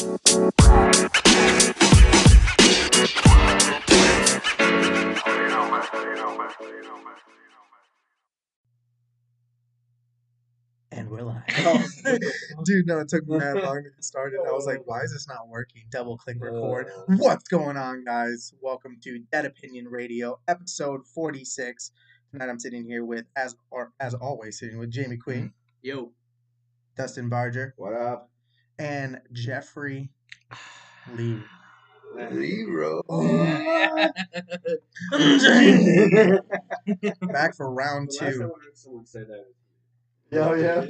And we're live. Oh, dude, no, it took me that long to get started. I was like, why is this not working? Double click record. Uh. What's going on, guys? Welcome to Dead Opinion Radio, episode 46. Tonight I'm sitting here with, as or as always, sitting with Jamie Queen, Yo. Dustin Barger, What up? And Jeffrey Lee. Zero. Back for round The two. I heard someone say that. Yeah, oh, yeah.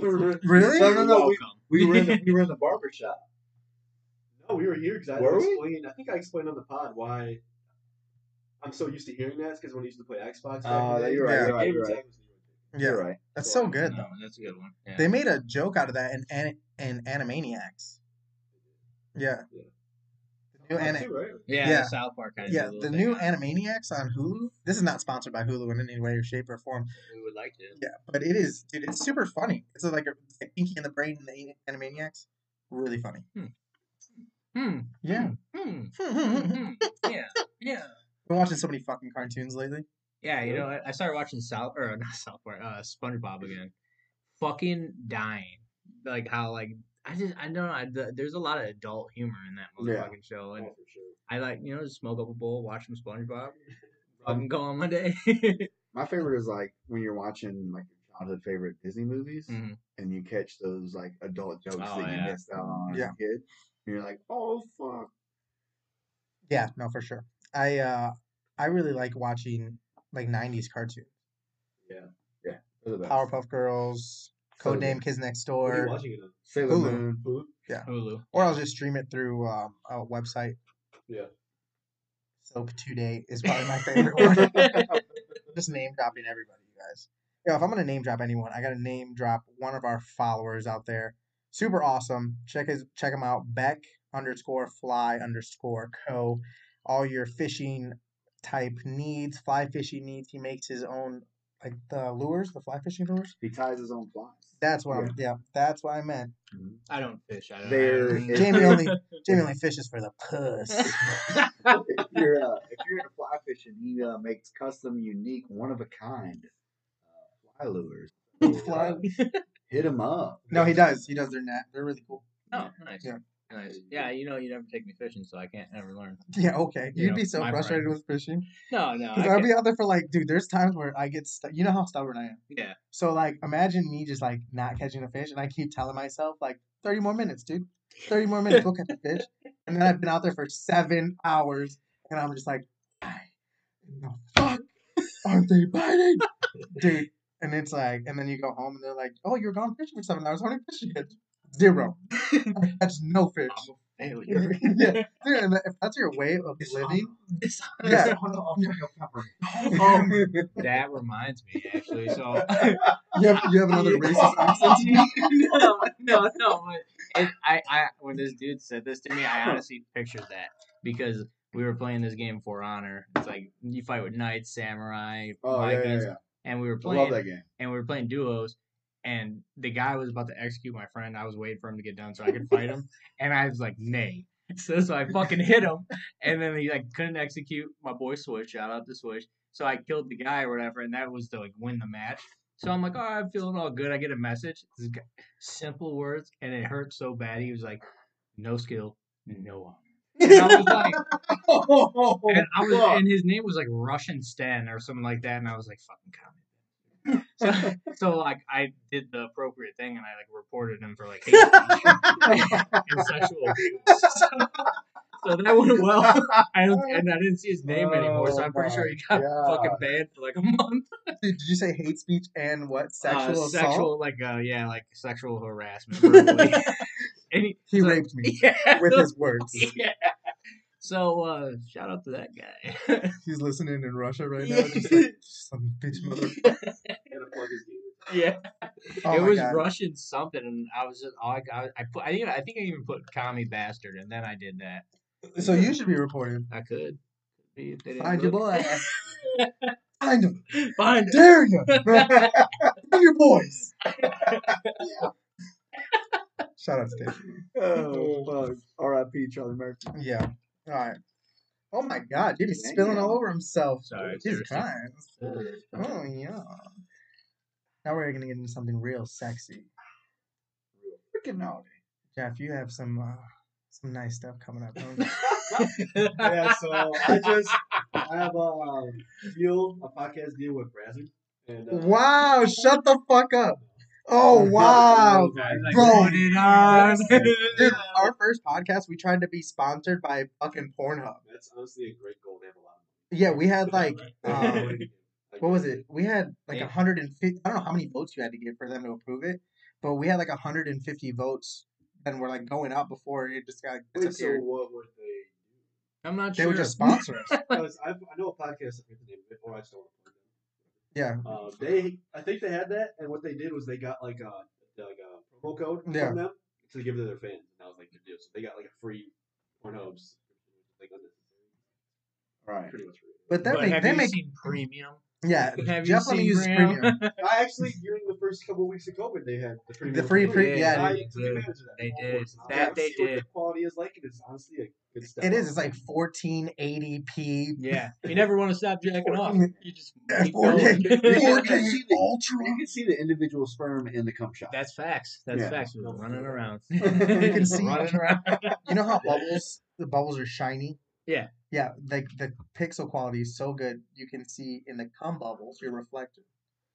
Really? No, no, no. We, we were in the, we were in the barber shop. No, we were here because I Were we? explained. I think I explained on the pod why I'm so used to hearing that. because when I used to play Xbox. Oh, in the ah, day, you're right, Yeah. you're right, you're right. Tag was the Yeah, You're right. that's so good, No, though. that's a good one. Yeah. They made a joke out of that in, in, in Animaniacs. Yeah. Yeah. The new only Ani- right? yeah, yeah. South Park kind of yeah, the new Animaniacs on Hulu. This is not sponsored by Hulu in any way or shape or form. We would like to. Yeah, but it is, dude. It's super funny. It's like a it's like Pinky and the Brain and the Animaniacs. Really funny. Hmm. Yeah. Hmm. Been Hmm. yeah. Yeah. Been watching so many fucking cartoons lately. Yeah, you know, I- I started watching South or not South Park, uh, SpongeBob again. Fucking dying. Like how like I just I don't know. I, the, there's a lot of adult humor in that Yeah. show, and Oh, sure. I like you know just smoke up a bowl, watch some SpongeBob, fucking go on my day. My favorite is like when you're watching like your childhood favorite Disney movies Mhm. and you catch those like adult jokes Oh, that yeah. you missed out on Yeah. as a kid. And you're like, oh fuck. Yeah, no, for sure. I uh I really like watching like '90s cartoons. Yeah, yeah. Powerpuff Girls, So Codename good. Kids Next What are you Door, watching it on? Sailor Hulu. Moon. Hulu? Hulu. or I'll just stream it through um, a website. Yeah. Soap Today is probably my favorite one. just name dropping everybody, you guys. Yeah, if I'm gonna name drop anyone, I gotta name drop one of our followers out there. Super awesome. Check his check him out. Beck underscore fly underscore co. All your fishing type needs, fly fishing needs. He makes his own like the lures, the fly fishing lures. He ties his own flies. That's what I'm yeah, that's what I meant. I don't fish. I don't. They're- I don't- Jamie only Jamie only fishes for the puss. if you're uh, if you're into fly fishing, he uh, makes custom, unique, one of a kind uh, fly lures. Fly- Hit him up. No, he does. He does their net. They're really cool. oh, nice. Yeah. Nice. Yeah, you know, you never take me fishing, so I can't ever learn. Yeah, okay. You You'd know, be so frustrated friend. with fishing. No, no. Because I'll be out there for like, dude, there's times where I get stuck. You know how stubborn I am. Yeah. So, like, imagine me just like not catching a fish, and I keep telling myself, like, 30 more minutes, dude. 30 more minutes, we'll catch a fish. And then I've been out there for seven hours, and I'm just like, the fuck aren't they biting? dude. And it's like, and then you go home, and they're like, oh, you're gone fishing for seven hours. How many fish you catch? Zero. Mm. I catch no fish. Failure. yeah, dude, and if that's your way of living, Yeah. Oh, oh, that reminds me, actually. So, you have, you have another racist accent. no, no, no. It, I, I, when this dude said this to me, I honestly pictured that because we were playing this game for honor. It's like you fight with knights, samurai, Oh yeah, yeah, yeah. and we were playing, love that game. and we were playing duos. And the guy was about to execute my friend. I was waiting for him to get done so I could fight him, and I was like, "Nay." So, so I fucking hit him, and then he like couldn't execute. My boy Switch, shout out to Switch. So I killed the guy or whatever, and that was to like win the match. So I'm like, oh, I'm feeling all good. I get a message, this guy, simple words, and it hurt so bad. He was like, no skill, no honor. And I was like, and I was, and his name was like Russian Stan or something like that, and I was like, fucking comment. So, so like I did the appropriate thing, and I like reported him for like hate speech and sexual abuse. So, so that went well. I don't, and I didn't see his name anymore, so I'm pretty sure he got Oh fucking banned for like a month. Did you say hate speech and what? Sexual uh, assault? sexual, like uh, yeah, like sexual harassment. he, He so- raped me yeah, with his words. yeah. So uh, shout out to that guy. He's listening in Russia right now. Just like, some bitch mother. Gotta plug his game. yeah, Oh it was God. Russian something, and I was just all I got. I put, I think, I think I even put commie bastard, and then I did that. So you should be reported. I could. Be if they didn't Find your boy. Find him. Find it. Dare you. Find your boys. yeah. Shout out to Dave. Oh fuck! R.I.P. Charlie Murphy. Yeah. All right. Oh my God, Jimmy's Dang spilling all over himself. Sorry, Jesus. Christ. Oh yeah. Now we're gonna get into something real sexy. Freaking naughty. Jeff, you have some uh, some nice stuff coming up. Don't you? yeah, so I just I have a deal, a podcast deal with Brazzers. And uh, wow! Shut the fuck up. Oh wow, Like, Bro. it on. dude! Our first podcast, we tried to be sponsored by fucking Pornhub. that's honestly a great goal to have a lot. Yeah, we had like um, what was it? We had like Yeah. 150. I don't know how many votes you had to get for them to approve it, but we had like 150 votes, and we're like going up before it just got Wait, so disappeared. what would they? I'm not sure. They sure. would just sponsor us. Because I, I know a podcast. I forget the name of it, or I just don't want to plug them. Yeah, Uh, they, I think they had that, and what they did was they got like a like a promo code Yeah. from them to give to their fans, and that was like their deal. So they got like a free Pornhub subscription, which is like Right. pretty much free. but that But make have they you make seen premium? yeah. Have you Jeff only seen uses premium? premium. I actually during the first couple of weeks of COVID, they had the premium. free for pre- yeah, I they did. that. They did. for. That they did. The quality is like, and it's honestly a good step. It is. up. It's like 1480p. Yeah, you never want to stop jacking off. You just Yeah, keep 4K, going. 4K see the- Ultra. You can see the individual sperm in the cum shot. That's facts. That's Yeah. facts. We're running around. You can see- running around. You know how bubbles, the bubbles are shiny. Yeah. Yeah, like the pixel quality is so good, you can see in the cum bubbles your reflector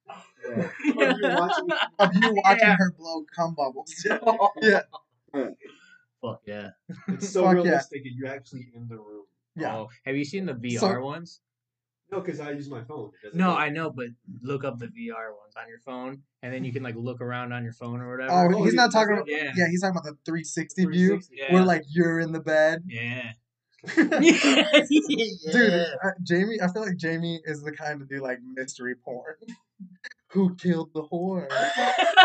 Yeah. Oh, you're watching it. of you watching Yeah. her blow cum bubbles. Oh. yeah, Fuck yeah. It's so Fuck yeah. realistic, and you're actually in the room. yeah. Oh, have you seen the VR So- ones? No, because I use my phone. It doesn't No, work. I know, but look up the VR ones on your phone, and then you can like look around on your phone or whatever. Oh, Oh, he's not talking about. yeah. Yeah, he's talking about the 360 view 360. yeah. where like you're in the bed. yeah. Dude, Yeah. uh, Jamie, I feel like Jamie is the kind to do like mystery porn. Who killed the whore?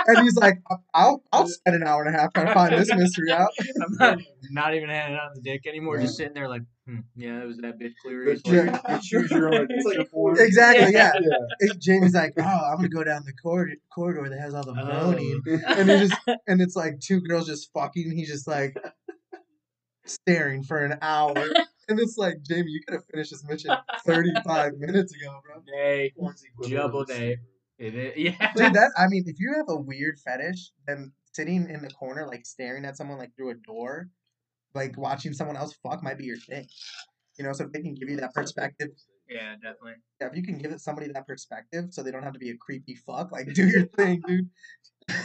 And he's like, I'll I'll spend an hour and a half trying to find this mystery out. I'm not, not even handing out the dick anymore. Just sitting there like, hmm, yeah, it was that bitch clear. But you, you choose your own like adventure a porn. Exactly, yeah. Yeah. And Jamie's like, oh, I'm gonna go down the corridor, corridor that has all the Oh. moaning, and he just and it's like two girls just fucking. And he's just like staring for an hour, and it's like, Jamie, you could have finished this mission 35 minutes ago, bro. day. Porn's Double day. It is, yeah. Dude, that I mean, if you have a weird fetish, then sitting in the corner, like staring at someone like through a door, like watching someone else fuck, might be your thing. You know, so if they can give you that perspective, Yeah, definitely. yeah, if you can give it somebody that perspective, so they don't have to be a creepy fuck, like do your thing, dude.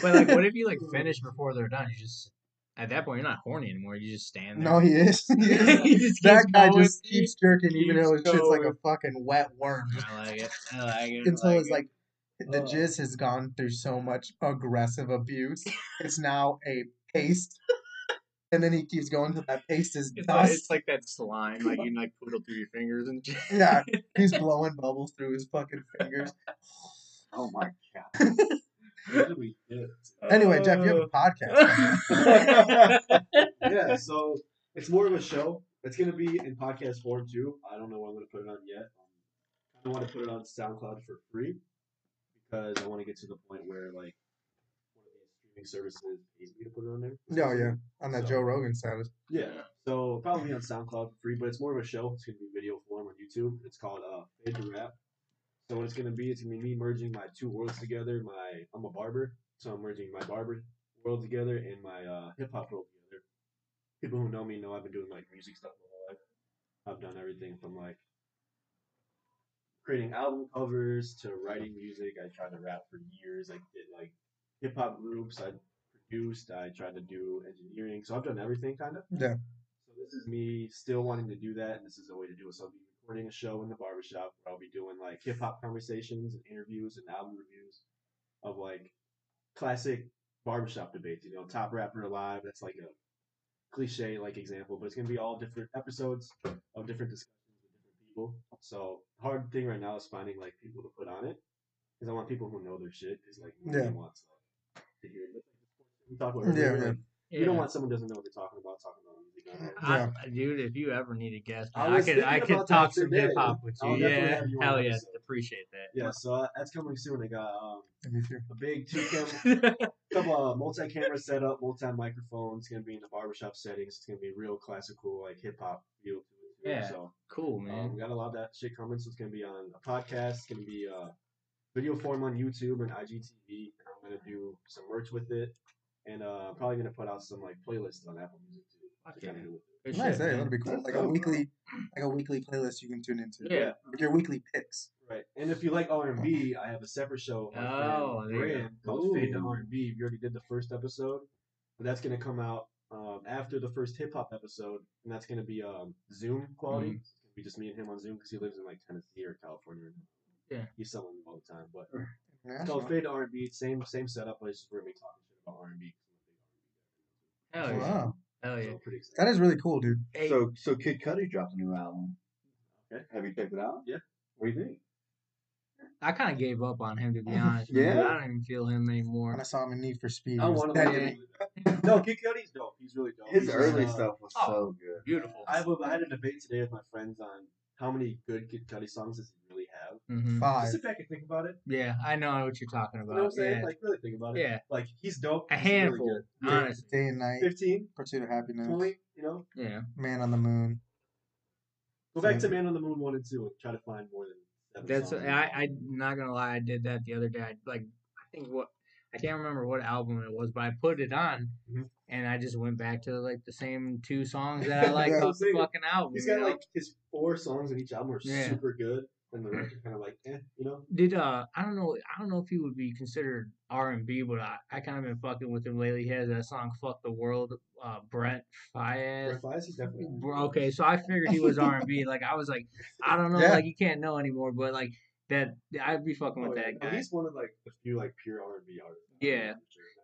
But like, what if you like finish before they're done? You just at that point you're not horny anymore. You just stand there. No, he is. He is. He just that guy just keeps jerking, even though his keeps shit's like a fucking wet worm. I like it. I like it. I Until like it's it. like the Oh. jizz has gone through so much aggressive abuse. It's now a paste. And then he keeps going till that paste is It's like, it's like that slime, like you like poodle through your fingers and shit. Yeah, he's blowing bubbles through his fucking fingers. Oh my god. Really is. Anyway, Jeff, you have a uh. podcast. yeah, so it's more of a show. It's gonna be in podcast form too. I don't know when I'm gonna put it on yet. I want to put it on SoundCloud for free because I want to get to the point where like one of these streaming services pays me to put it on there. Oh yeah, on that So- Joe Rogan status. Yeah. So probably on SoundCloud for free, but it's more of a show. It's gonna be video form on YouTube. It's called uh Fade to Rap. So what it's gonna be, it's gonna be me merging my two worlds together. My I'm a barber, so I'm merging my barber world together and my uh, hip hop world together. People who know me know I've been doing like music stuff my whole life. I've done everything from like creating album covers to writing music. I tried to rap for years. I did like hip hop groups. I produced. I tried to do engineering. So I've done everything kind of. Yeah. So this is me still wanting to do that, and this is a way to do it. So I'll be recording a show in the barbershop where I'll be doing like hip hop conversations and interviews and album reviews of like classic barbershop debates. You know, top rapper alive. That's like a cliche like example, but it's gonna be all different episodes of different discussions people. So hard thing right now is finding like people to put on it because I want people who know their shit. Because like nobody Yeah. wants like, to hear it. We talk about Yeah, earlier, yeah. like, You don't want someone who doesn't know what they're talking about talking about music. on there. Yeah. I, dude, if you ever need a guest, I man, I, was could I could talk some hip hop with you. Yeah, have you hell the yeah, episode. appreciate that. Yeah, so uh, that's coming soon. I got um, a big two cam, couple of multi-camera setup, multi microphones. It's gonna be in the barbershop settings. It's gonna be real classical, like hip hop feel to it. too. Yeah. So cool, um, we got a lot of that shit coming. So it's gonna be on a podcast. It's gonna be uh, video form on YouTube and IGTV. And I'm gonna do some merch with it, and uh, probably gonna put out some like playlists on Apple Music too. Fuck to do it. Good Nice, shit, hey, that'd be cool. Like a weekly, like a weekly playlist you can tune into. Yeah. Like your weekly picks. Right, and if you like R and B, I have a separate show. with Oh, friend there you Brand called Fade to R and B. We already did the first episode, but that's gonna come out um, after the first hip hop episode, and that's gonna be um, Zoom quality. Mhm. It's gonna be just me and him on Zoom because he lives in like Tennessee or California. Yeah. he's selling all the time, but Yeah, it's called Fade R and B. Same same setup, but it's just we're gonna be talking shit about R and B. Hell yeah. Wow. Hell yeah. So pretty excited. That is really cool, dude. Hey, So, so Kid Cudi dropped a new album. Okay. Have you checked it out? Yeah. What do you think? I kind of gave up on him to be honest. Yeah? man. I don't even feel him When anymore. I saw him in Need for Speed, I want to dead like to it. me. No, Kid Cudi's dope. He's really dope. His He's, early uh, stuff was oh. so good. Beautiful. I, have a, I had a debate today with my friends on how many good Kid Cudi songs does he really have. hmm Five. Just sit back and think about it. Yeah, I know what you're talking You know what I'm about. saying? Yeah, Like really think about it. yeah, Like he's dope. a he's really handful. good. honestly. Day and Night, 15, Pursuit of Happiness, 20, you know? Yeah. Man on the Moon. Go back to Man on the Moon 1 and 2 and try to find more than seven That's songs. I. I'm not gonna lie. I did that the other day. I, like I think what I can't remember what album it was, but I put it on, Mhm. and I just went back to like the same two songs that I like Yeah. off the fucking album. He's got know? like his four songs in each album are Yeah. super good, and the rest are kind of like, eh, you know? Did uh I don't know I don't know if he would be considered R and B, but I, I kind of been fucking with him lately. He has that song "Fuck the World." Uh, Brent Faiyaz. Brent Faiyaz is definitely. Okay, so I figured he was R and B. Like I was like, I don't know, Yeah. like you can't know anymore. But like that, I'd be fucking Oh, with yeah. that guy. He's one of like the few like pure R and B artists. Yeah.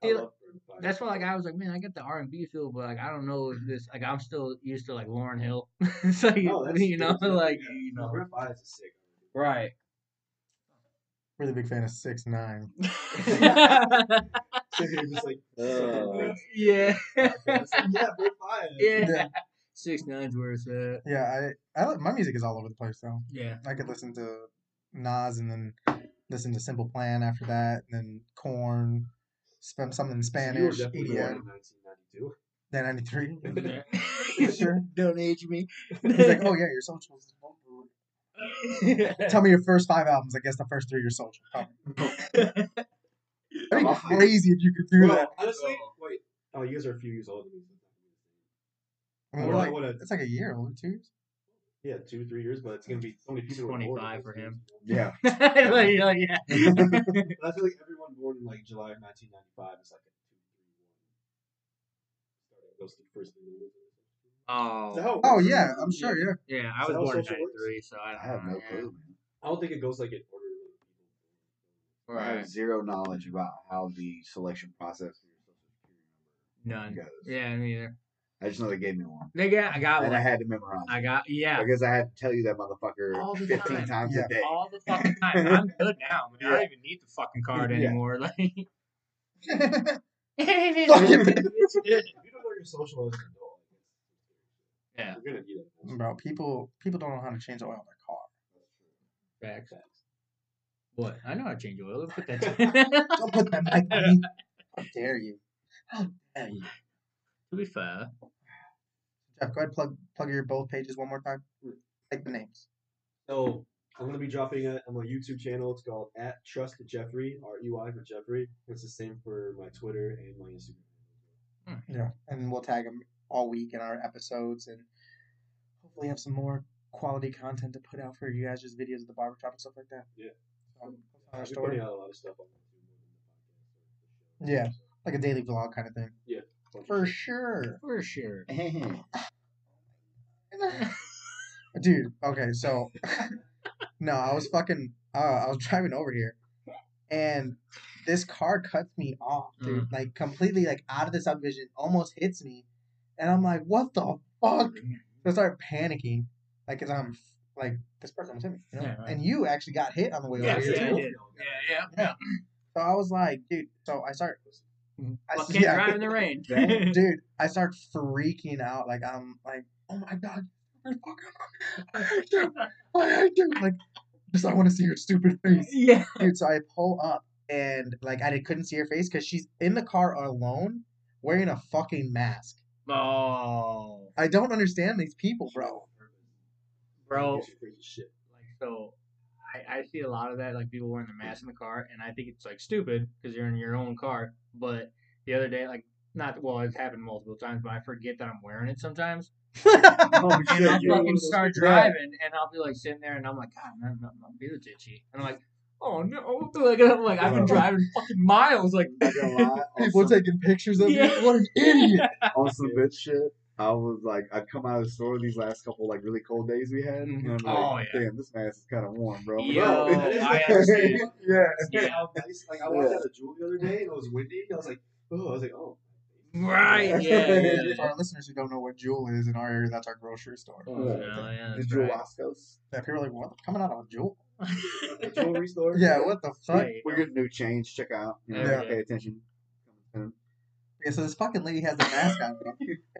I See, love Brent Faiyaz. That's why like I was like, man, I get the R and B feel, but like I don't know if this like I'm still used to like Lauryn Hill. so you, No, you know, like yeah. you know, Brent Faiyaz is sick. Right. Really big fan of Six Nine. So he was just like, Uh, yeah, yeah, Brent Faiyaz. yeah. Yeah. Six nine's where it's at. Yeah, I, I my music is all over the place though. Yeah. I could listen to Nas and then listen to Simple Plan after that, and then Korn, spend something in So you were Spanish, definitely born EDM, in 1992. then 93. Sure. Don't age me. He's like, oh yeah, your socials. Is wonderful." Tell me your first five albums. I guess the first three are your social. Oh. That'd be crazy if you could do Well, that. honestly, wait. Oh, you guys are a few years older than me. it's I mean, we're like, would've- it's like a year, only two years. Yeah, two, three years, but it's gonna be so many people. who are born 25 for him. yeah. Like, you yeah. I feel like everyone born in like July of 1995 is like a two, three, one. Starting those two first three years. Oh. oh Is that how it Oh yeah, I'm sure. Yeah. Yeah, I was born in '93, so I, I have no yeah. clue, man. I don't think it goes like it. order. of people. I have zero knowledge about how the selection process for your social security None. goes. Yeah, me either. I just know they gave me one. Nigga, I got And one. I had to memorize I got yeah. Because I had to tell you that motherfucker All 15 time. times Yeah. a day. All the fucking time. I'm good now, man. I don't even need the fucking card anymore. Like, Fucking- you don't know your social as an adult, Yeah. you're gonna need it. Bro, people people don't know how to change the oil in their car. Facts. What? I know how to change oil. Look at that. Don't put that mic on me. How dare you? How dare you? to be fair, Jeff, go ahead plug plug your both pages one more time. Take the names. So I'm gonna be dropping it on my YouTube channel. It's called at Trust Jeffrey, R E Y for Jeffrey. It's the same for my Twitter and my Instagram. Hmm. Yeah, and we'll tag them all week in our episodes, and hopefully have some more quality content to put out for you guys, just videos of the barbershop and stuff like that. Yeah. So, our story, out a lot of stuff on YouTube. Yeah. like a daily vlog kind of thing. Yeah. For sure. for sure. Dude, okay, so no, I was fucking uh I was driving over here and this car cuts me off, dude. Like completely like out of the subdivision, almost hits me. And I'm like, what the fuck? So I start panicking. Like cause I'm like this person was hit me, you know? Yeah, right. And you actually got hit on the way Yeah, over here yeah, too. did. Yeah, yeah, So I was like, dude, so I start mm-hmm. I, Fuck can't yeah, drive in the rain. Dude, I start freaking out. Like I'm like, oh my god, I hate you. I hate you. Like, just I want to see your stupid face, yeah. dude. So I pull up and like I couldn't see her face because she's in the car alone, wearing a fucking mask. Oh, I don't understand these people, bro. bro. Gives you crazy shit. Like so, I, I see a lot of that, like people wearing the mask in the car, and I think it's like stupid because you're in your own car. But the other day, like not well, it's happened multiple times, but I forget that I'm wearing it sometimes, Oh, and I'll fucking start driving, and I'll be like sitting there, and I'm like, God, man, my, my beard's itchy, and I'm like, oh no, oh, like I'm like I've been driving fucking miles, like Not gonna lie, on People some- taking pictures of Yeah. you. What an idiot. on some bitch shit. I was like, I'd come out of the store these last couple like really cold days we had, and I'm like, mm-hmm. Oh, yeah. damn, this mask is kind of warm, bro. Yo, I understand. yeah. Yeah. How nice- Like I walked out of Jewel the other day and it was windy. I was like, oh, I was like, oh. right, yeah, yeah, For our listeners who don't know what Jewel is in our area, that's our grocery store. Oh, Oh, yeah, the Jewel right. Oscos. Yeah, people are like, what? Coming out of a Jewel? Jewelry store. Yeah, what the fuck? There you We're getting new change. Check out. You know, Yeah. Pay attention. Yeah, so this fucking lady has a mask on,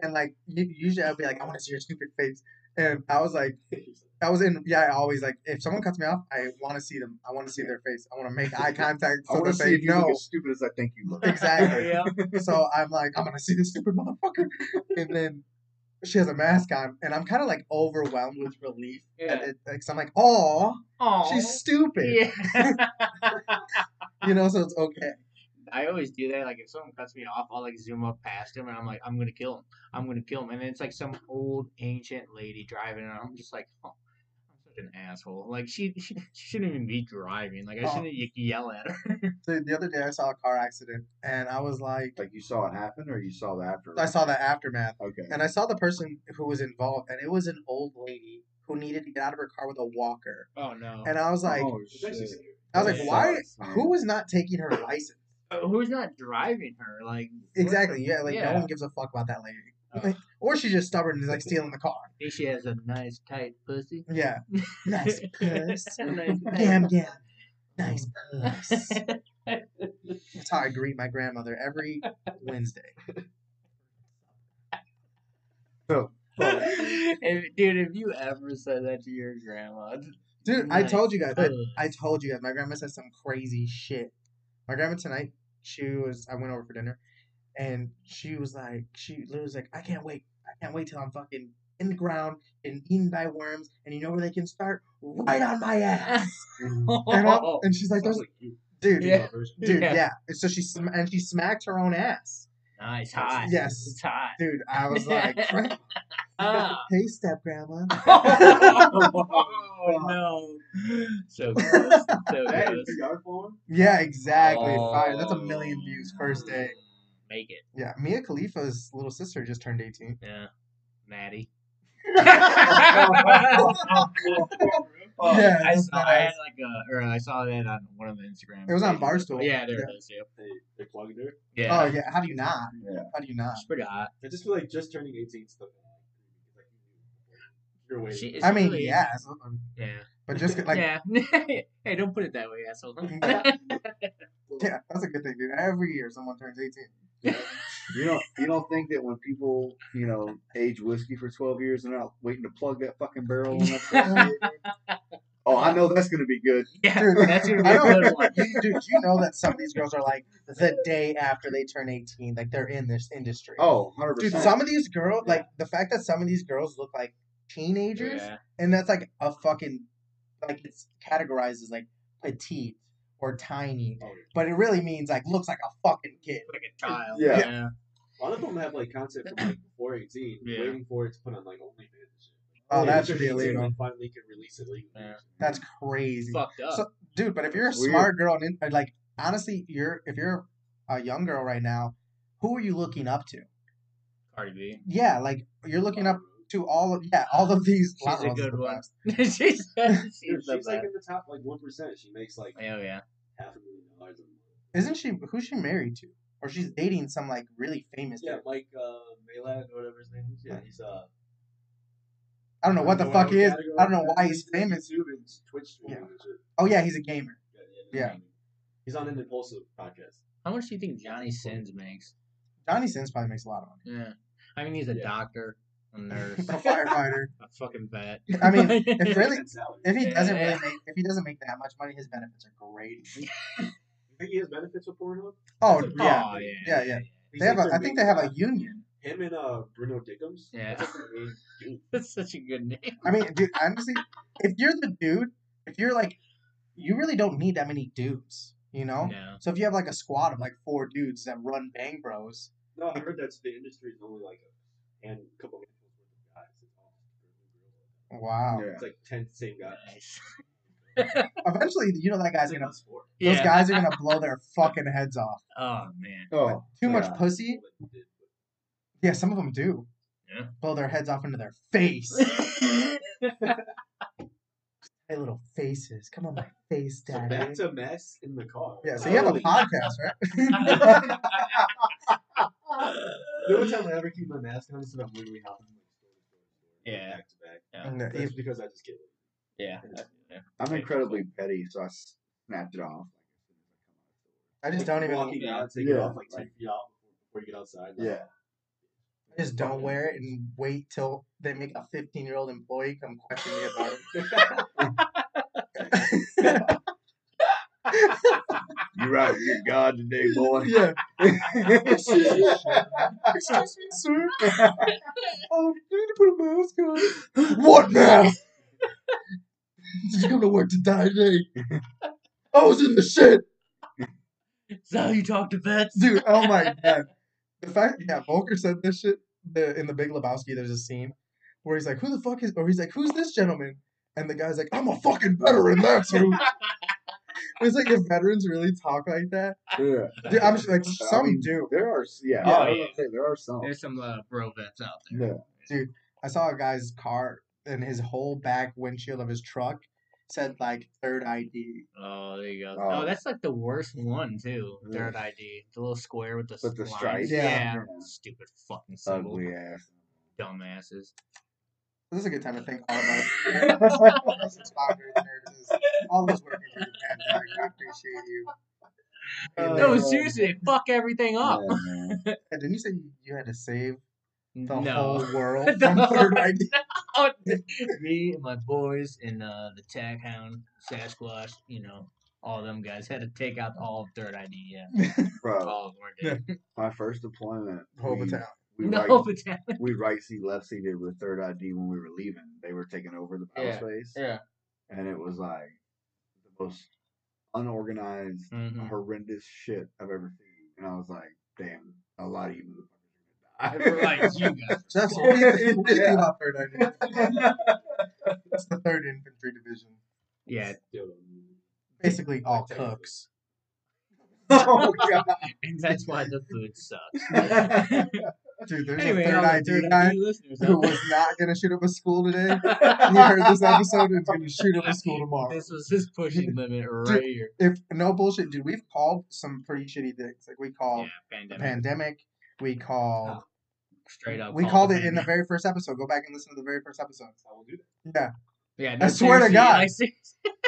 and like usually I'd be like, I want to see your stupid face, and I was like, I was in, yeah, I always like, if someone cuts me off, I want to see them, I want to see their face, I want to make eye contact I so want to see they if you look as stupid as I think you look. exactly. yeah. so I'm like, I'm gonna see this stupid motherfucker, and then she has a mask on, and I'm kind of like overwhelmed with relief, Yeah. it, like, so I'm like, oh, she's stupid, Yeah. you know, so it's okay. I always do that. Like if someone cuts me off, I'll like zoom up past him, and I'm like, I'm gonna kill him. I'm gonna kill him. And then it's like some old ancient lady driving, and I'm just like, oh, an asshole. Like she, she, she shouldn't even be driving. Like I Oh. shouldn't y- yell at her. So the other day I saw a car accident, and I was like, Like you saw it happen, or you saw the after. I saw the aftermath. Okay. And I saw the person who was involved, and it was an old lady who needed to get out of her car with a walker. oh no. And I was like, oh It's actually shit. scary. I was like, Yeah. why? Sucks. Who was not taking her license? Uh, Who's not driving her? Like Exactly. Yeah. Like Yeah. no one gives a fuck about that lady. Like, or she's just stubborn and is like stealing the car. She has a nice tight pussy. Yeah. Nice puss. Nice Gam gam. Nice puss. That's how I greet my grandmother every Wednesday. Oh, If- dude, if you ever said that to your grandma, Dude, I told you guys. I. I told you guys. My grandma says some crazy shit. My grandma tonight, she was. I went over for dinner, and she was like, she literally was like, I can't wait. I can't wait till I'm fucking in the ground and eaten by worms, and you know where they can start? Right on my ass. And, and she's like, Sounds There's, like you. dude, Yeah. dude, Yeah. yeah. And so she sm- and she smacked her own ass. nice, hot. Yes. it's hot. Dude, I was like, "Grandma, Ah. hey, step grandma. oh no! So gross. So That gross. is phone? Yeah, exactly. Fire. That's a million views first day. Make it. Yeah, Mia Khalifa's little sister just turned 18. Yeah, Maddie. Yeah, I that's saw. I had like a, or I saw that on one of the Instagram. It was on. Barstool. Yeah, there Yeah. it is. Yep. They, they plugged her. Yeah. Oh yeah, how do you not? Yeah. How do you not? It's pretty hot. I just feel like just turning 18 stuff. Like, you're waiting. She- I mean, really- yeah, Yeah. but just like yeah. yeah. hey, don't put it that way, asshole. Yeah, that's a good thing, dude. Every year someone turns 18. You don't you don't think that when people you know age whiskey for twelve years and they're not waiting to plug that fucking barrel when that's oh I know that's gonna be good. yeah, Dude, that's gonna be I a know, good one. you- dude, you know that some of these girls are like the day after they turn 18, like they're in this industry. Oh, 100 dude, some of these girls, like the fact that some of these girls look like teenagers, Yeah. and that's like a fucking, like it's categorized as like petite or tiny, Oh, but it really means like looks like a fucking kid. Like a child. Yeah. yeah. A lot of them have like content from like before 18, Yeah. waiting for it to put on like OnlyFans and. Oh, Like, that once should be illegal. They finally can release it legally. Yeah. That's crazy. Fucked up. So, dude, but if you're a weird. smart girl, and in- like honestly, you're if you're a young girl right now, who are you looking up to? Cardi B. Yeah, like you're looking up to all of yeah all of these. She's a good the one. she's she's, she's like in the top like one percent. She makes like Oh yeah. Half a million dollars a month. Isn't she? Who's she married to? Or she's dating some like really famous. Yeah, dude. Mike uh, Majlak or whatever his name is. Yeah, he's uh. I don't know what the fuck he is. I don't know why he's famous. Twitch Yeah. Oh yeah, he's a gamer. Yeah, yeah, Yeah. He's on an Impulsive podcast. How much do you think Johnny Sins makes? Johnny Sins probably makes a lot of money. Yeah. I mean, he's a Yeah. doctor, a nurse, A firefighter. a fucking vet. I mean, if really, if he doesn't really make, if he doesn't make that much money, his benefits are great. You think he has benefits with Pornhub? Oh, That's a yeah. Oh, yeah. Yeah, yeah. He's They have like a, their I think they have a union. him and uh Bruno Dickemz. Yeah. That's like their main dude. That's such a good name. I mean, dude, honestly, if you're the dude, if you're like, you really don't need that many dudes, you know? No. So if you have like a squad of like four dudes that run Bang Bros, No, I heard that's the industry is only like a hand, couple handfuls worth of guys. It's all just girls. Wow. Yeah. It's like ten same guys. Eventually, you know that guy's gonna, those Yeah. guys are gonna blow their fucking heads off. Oh man. Oh, Too much pussy. Yeah, some of them do. Yeah. Blow their heads off into their face. hey, little faces. Come on, my face, So daddy. back to mess in the car. Yeah, so you have a Holy- podcast, right? The only time I ever keep my mask on is when I'm literally hopping from like store to store to store, Yeah. back to back. Yeah. And, That's if- because I just get it. yeah. yeah. I'm incredibly petty, so I snapped it off. I just don't even. walking out, take it off like ten like- feet out before, before you get outside. like, Yeah. I just don't wear it and wait till they make a 15 year old employee come question me about it. You're right. You're God today, boy. yeah. Excuse Excuse me, sir. Oh, you need to put a mask on. What mask? Did you come to work to die today? I was in the shit. Is that how you talk to vets? Dude, oh my god. The fact, yeah, Volker said this shit the, in the Big Lebowski. There's a scene where he's like, "Who the fuck is?" Or he's like, "Who's this gentleman?" And the guy's like, "I'm a fucking veteran. That's who." It's like if veterans really talk like that, Yeah. dude, I'm just like I some mean, do. There are, yeah. Oh, yeah. say, there are some. There's some uh, bro vets out there. Yeah. Dude, I saw a guy's car and his whole back windshield of his truck said like third ID. Oh, there you go. Oh. Oh, that's like the worst one too. Yeah. Third ID, the little square with the With the stripes. Yeah. Yeah. Yeah. Stupid fucking symbol. Ugly ass. Dumbasses. This is a good time to thank all of our sponsors, nurses, all those working through the pandemic. I appreciate you. Uh, no, seriously, fuck everything up. Yeah. And didn't you say you- you had to save the no. whole world from third ID? Me and my boys and uh, the Tag Hound, Sasquatch, you know, all them guys had to take out all of third ID. Yeah, Bro, all of them were dead. my first deployment. Whole we, battalion. We No, right, but that- we right seat, left seated with third ID when we were leaving. They were taking over the battle Yeah, space. yeah. And it was like the most unorganized, Mhm. horrendous shit I've ever seen. And I was like, damn, a lot of you And motherfuckers are gonna like, you guys. That's what we what do you think Yeah. about third ID. That's the third infantry division. Yeah, Basically all Like cooks. oh, God. and that's why the food sucks. Dude, there's anyway, a third all the ID third guy who was not gonna shoot up a school today. He heard this episode and is gonna shoot up a school tomorrow. This was his pushing limit right here. If no bullshit, dude, we've called some pretty shitty things. Like we called Yeah, the pandemic. pandemic. We called. Oh, straight up. we called called it in the very first episode. Go back and listen to the very first episode. I will do that. Yeah, Yeah, I swear to seriously, God.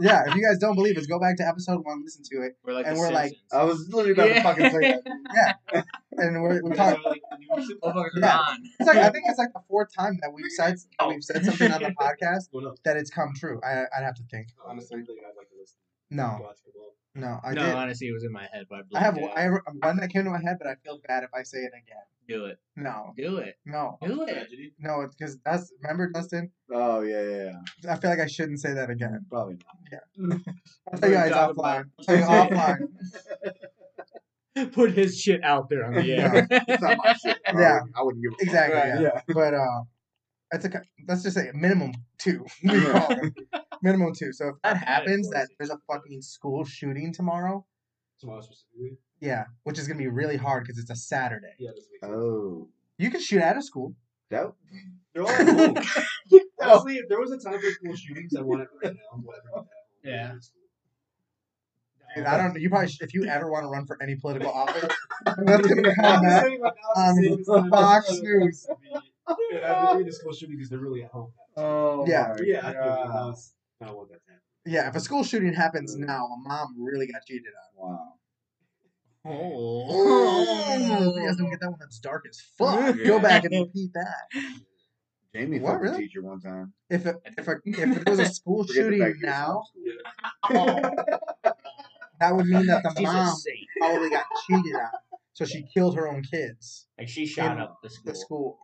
I see. yeah. If you guys don't believe us, go back to episode one, listen to it, We're like And we're like, I was literally about Yeah. to fucking say that. Yeah, and we're, we're like the new shit. Motherfuckers are Yeah. It's like I think it's like the fourth time that we've said that we've said something on the podcast Well, no, that it's come true. I I'd have to think. honestly, I think I'd like to listen. No, Watch it well. No, I no, did. honestly, it was in my head, but I have I, out. one that came to my head, but I feel bad if I say it again. do it. No, Do it. no, Do it. Tragedy. no. It's because that's remember Dustin. Oh, yeah, yeah, yeah. I feel like I shouldn't say that again. Probably not. Yeah. I'll tell you guys Talk offline. I'll tell you offline. Put his shit out there on the Yeah. air. It's not my shit. I Yeah. wouldn't- I wouldn't give a. Exactly. Right, yeah. But uh, that's a ki- let's just say a minimum two. We call it. minimum two. So if that I've had it happens, that there's a fucking school shooting tomorrow. Tomorrow specifically. Yeah, which is gonna be really hard because it's a Saturday. Yeah, this makes sense. Oh. You can shoot at a school. That, They're all at home. Honestly, if there was a time for school shootings, I want it right now. Whatever. Yeah. Dude, I don't. You probably sh- if you ever want to run for any political office, that's gonna I'm come at on Alice is saying, Fox News. Yeah, I mean, the school shooting because they're really at home. oh, Yeah. my Yeah, I feel you. God. Now it's- I don't want that to happen. Yeah, if a school shooting happens now, a mom really got cheated on. Wow. Oh, you guys don't get that one. That's dark as fuck. Go back and repeat that. Jamie What, fucked a teacher one time. If it, if a, if it was a school shooting fact he was now, homeschooled. that would mean that the She's mom saint. probably got cheated on, so she killed her own kids. Like she shot up the school. The school.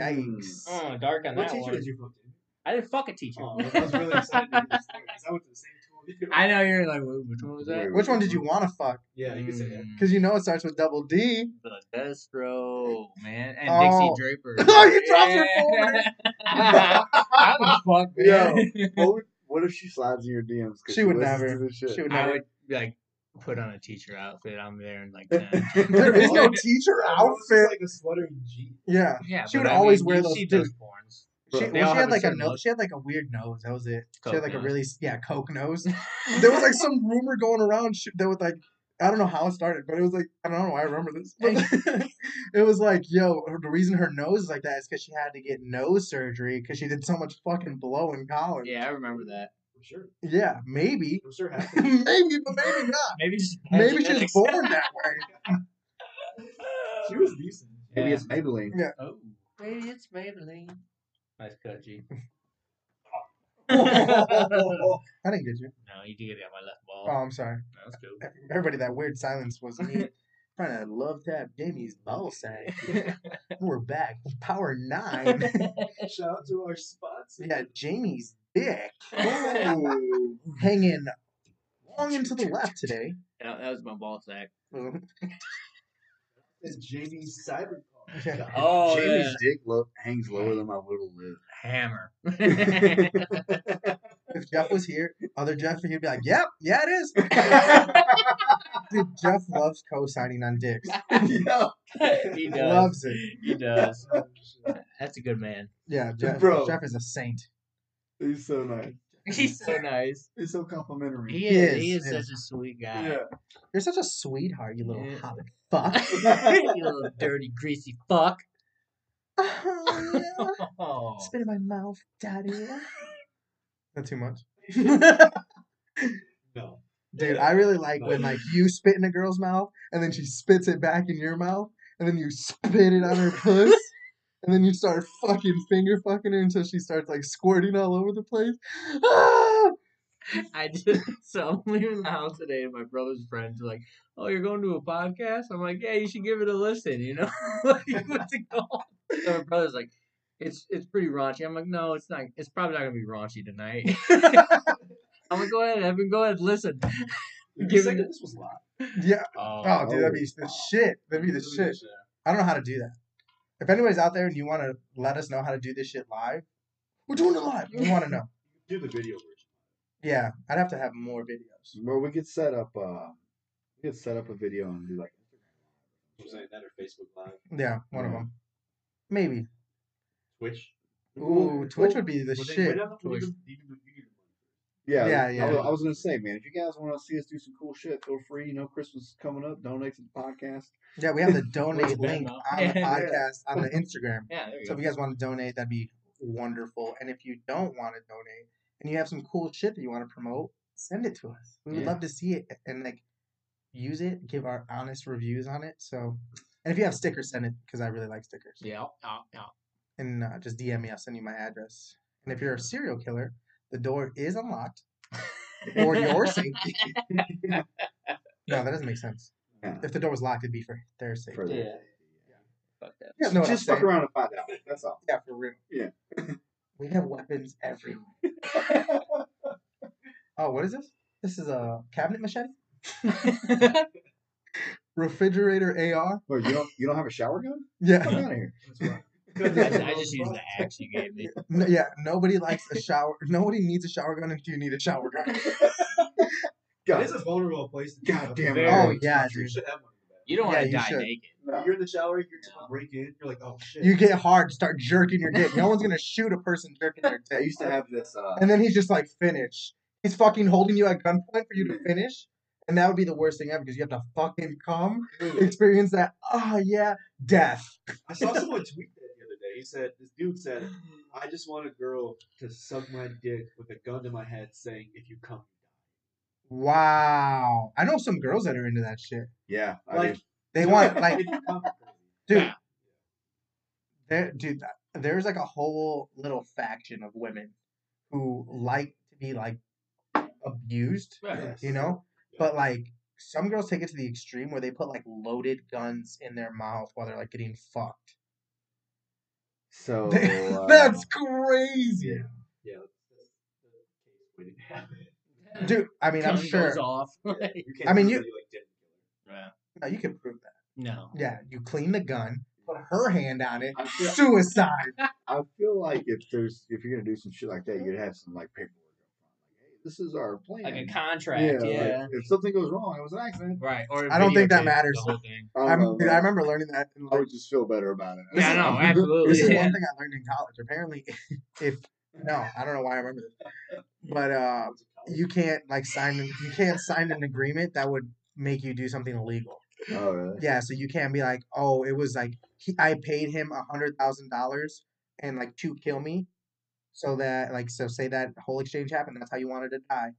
Yikes. Oh, dark on What that teacher one. did you fuck? Jamie? I didn't fuck a teacher. Oh, I was really excited to hear this story, 'cause I went to the same school. I know you're like, which one was that? Which one did you want to fuck? Yeah, you can say that. Mm, Because you know it starts with double D. the Destro, man, and Oh. Dixie Draper. Oh, you dropped her phone. I would fuck, man. What, would, what if she slides in your DMs? She would listens never. shit? She would never. I never. would like put on a teacher outfit. I'm there and like 10. There is no teacher it's just outfit. like a sweater and jeans. Yeah. Yeah, She would I always mean, wear those see too. those porns. She, They well, she had like a nose. She had like a weird nose. That was it. she had like a really yeah coke nose. there was like some rumor going around that was like I don't know how it started, but it was like I don't know why I remember this. But it was like yo, the reason her nose is like that is because she had to get nose surgery because she did so much fucking blow in college. Yeah, I remember that. I'm sure. Yeah, maybe, I'm sure maybe, but maybe not. Maybe just Maybe she was born that way. She was decent. Maybe it's Maybelline. Oh, maybe it's Maybelline. Nice cut, G. I didn't get you. No, you did get it on my left ball. Oh. I'm sorry. That's cool. Everybody, that weird silence was me trying to love tap Jamie's ball sack. We're back. Power nine. Shout out to our spots. yeah, Jamie's dick Oh. hanging long into the left today. That, that was my ball sack. It's Jamie's cyber. Yeah. Oh, Jamie's yeah. dick lo- hangs lower than my little lip. hammer. If Jeff was here, other Jeff, he'd be like, "Yep, yeah, it is." Dude, Jeff loves co-signing on dicks. yeah. he does. Loves it. He does. That's a good man. Yeah, Jeff. Bro. Jeff is a saint. He's so nice. He's so nice. He's so complimentary. He He is. is, He is yeah. such a sweet guy. yeah. You're such a sweetheart, you little Yeah. hobbit fuck. you little dirty, greasy fuck. oh, yeah. Oh. Spit in my mouth, daddy. Not too much. No. Dude, I really like when like you spit in a girl's mouth and then she spits it back in your mouth and then you spit it on her puss and then you start fucking finger fucking her until she starts like squirting all over the place. Ah! I just so I'm leaving the house today, and my brother's friends are like, "Oh, you're going to a podcast?" I'm like, "Yeah, you should give it a listen." You know, like, what's it called? So my brother's like, "It's it's pretty raunchy." I'm like, "No, it's not. It's probably not gonna be raunchy tonight." I'm like, "Go ahead, Evan. Go ahead, listen." You Give said it- this was live. Yeah. Oh, Oh, dude, that'd be Oh, the wow. shit. That'd be the shit. I don't know how to do that. If anybody's out there and you want to let us know how to do this shit live, we're doing it live. We want to know. Do the video version. Yeah, I'd have to have more videos. Well, we could set up. Uh, we could set up a video and do like. I'm that or Facebook Live, Yeah, one of them. Maybe. Twitch. Ooh, Twitch would be the Well, shit. wait, no, you Twitch. you do- you do- Yeah, Yeah, I yeah. was, I was gonna say, man, if you guys want to see us do some cool shit, feel free. You know, Christmas is coming up. Donate to the podcast. Yeah, we have the donate link on the Yeah. podcast on the Instagram. yeah, there you So go. if you guys want to donate, that'd be wonderful. And if you don't want to donate and you have some cool shit that you want to promote, send it to us. We would Yeah. love to see it and like use it, give our honest reviews on it. So, and if you have stickers, send it because I really like stickers. Yeah, yeah, yeah. And uh, just DM me. I'll send you my address. And if you're a serial killer, the door is unlocked for your safety. no, that doesn't make sense. Yeah. If the door was locked, it'd be for their safety. For the- Yeah. Fuck that. You guys Just fuck around and find out. That's all. Yeah, for real. Yeah. we have weapons everywhere. Oh, what is this? This is a cabinet machete? Refrigerator AR? Wait, you don't you don't have a shower gun? Yeah. Get out of here. That's right. I, I just used the axe you gave me. No, yeah, nobody likes a shower. Nobody needs a shower gun until you need a shower gun. It God, is a vulnerable place to God damn it. Oh, yeah, You dude. should have one. You don't Yeah, want to die should. naked. that. You're in the shower, you're gonna break in, you're like, oh shit. You get hard, start jerking your dick. No one's gonna shoot a person jerking their dick. I used to have this. Uh, And then he's just like, finish. He's fucking holding you at gunpoint for you to mm-hmm. finish. And that would be the worst thing ever because you have to fucking come, mm-hmm. experience that, oh yeah, death. I saw someone tweet that the other day. He said, this dude said, I just want a girl to suck my dick with a gun to my head saying, if you come, you die. Wow. I know some girls that are into that shit. Yeah, I Like- do. They want like It becomes crazy. dude, there dude there's like a whole little faction of women who like to be like abused, Yes. you know? But like some girls take it to the extreme where they put like loaded guns in their mouth while they're like getting fucked. So uh, That's crazy. Yeah. Yeah. That's, that's the case waiting. Dude, I mean, I'm sure goes off. You can't I mean, you- like, didn't kill her. Yeah. no, you can prove that. No. Yeah, you clean the gun, put her hand on it, I feel, suicide. I feel like if there's if you're gonna do some shit like that, you'd have some like paperwork. up front, Like, hey, this is our plan. Like a contract. yeah, Yeah. like, if something goes wrong, it was an accident. Right. Or I don't think that matters. The whole thing. I, I, don't know, I remember learning that. In, I would just feel better about it. Yeah, is- no, absolutely. this is yeah. one thing I learned in college. Apparently, if no, I don't know why I remember this, but uh, you can't like sign. an- You can't sign an agreement that would make you do something illegal. Oh, really? Yeah, so you can't be like, oh, it was like he, I paid him a hundred thousand dollars and like to kill me, so that like so say that whole exchange happened. That's how you wanted to die.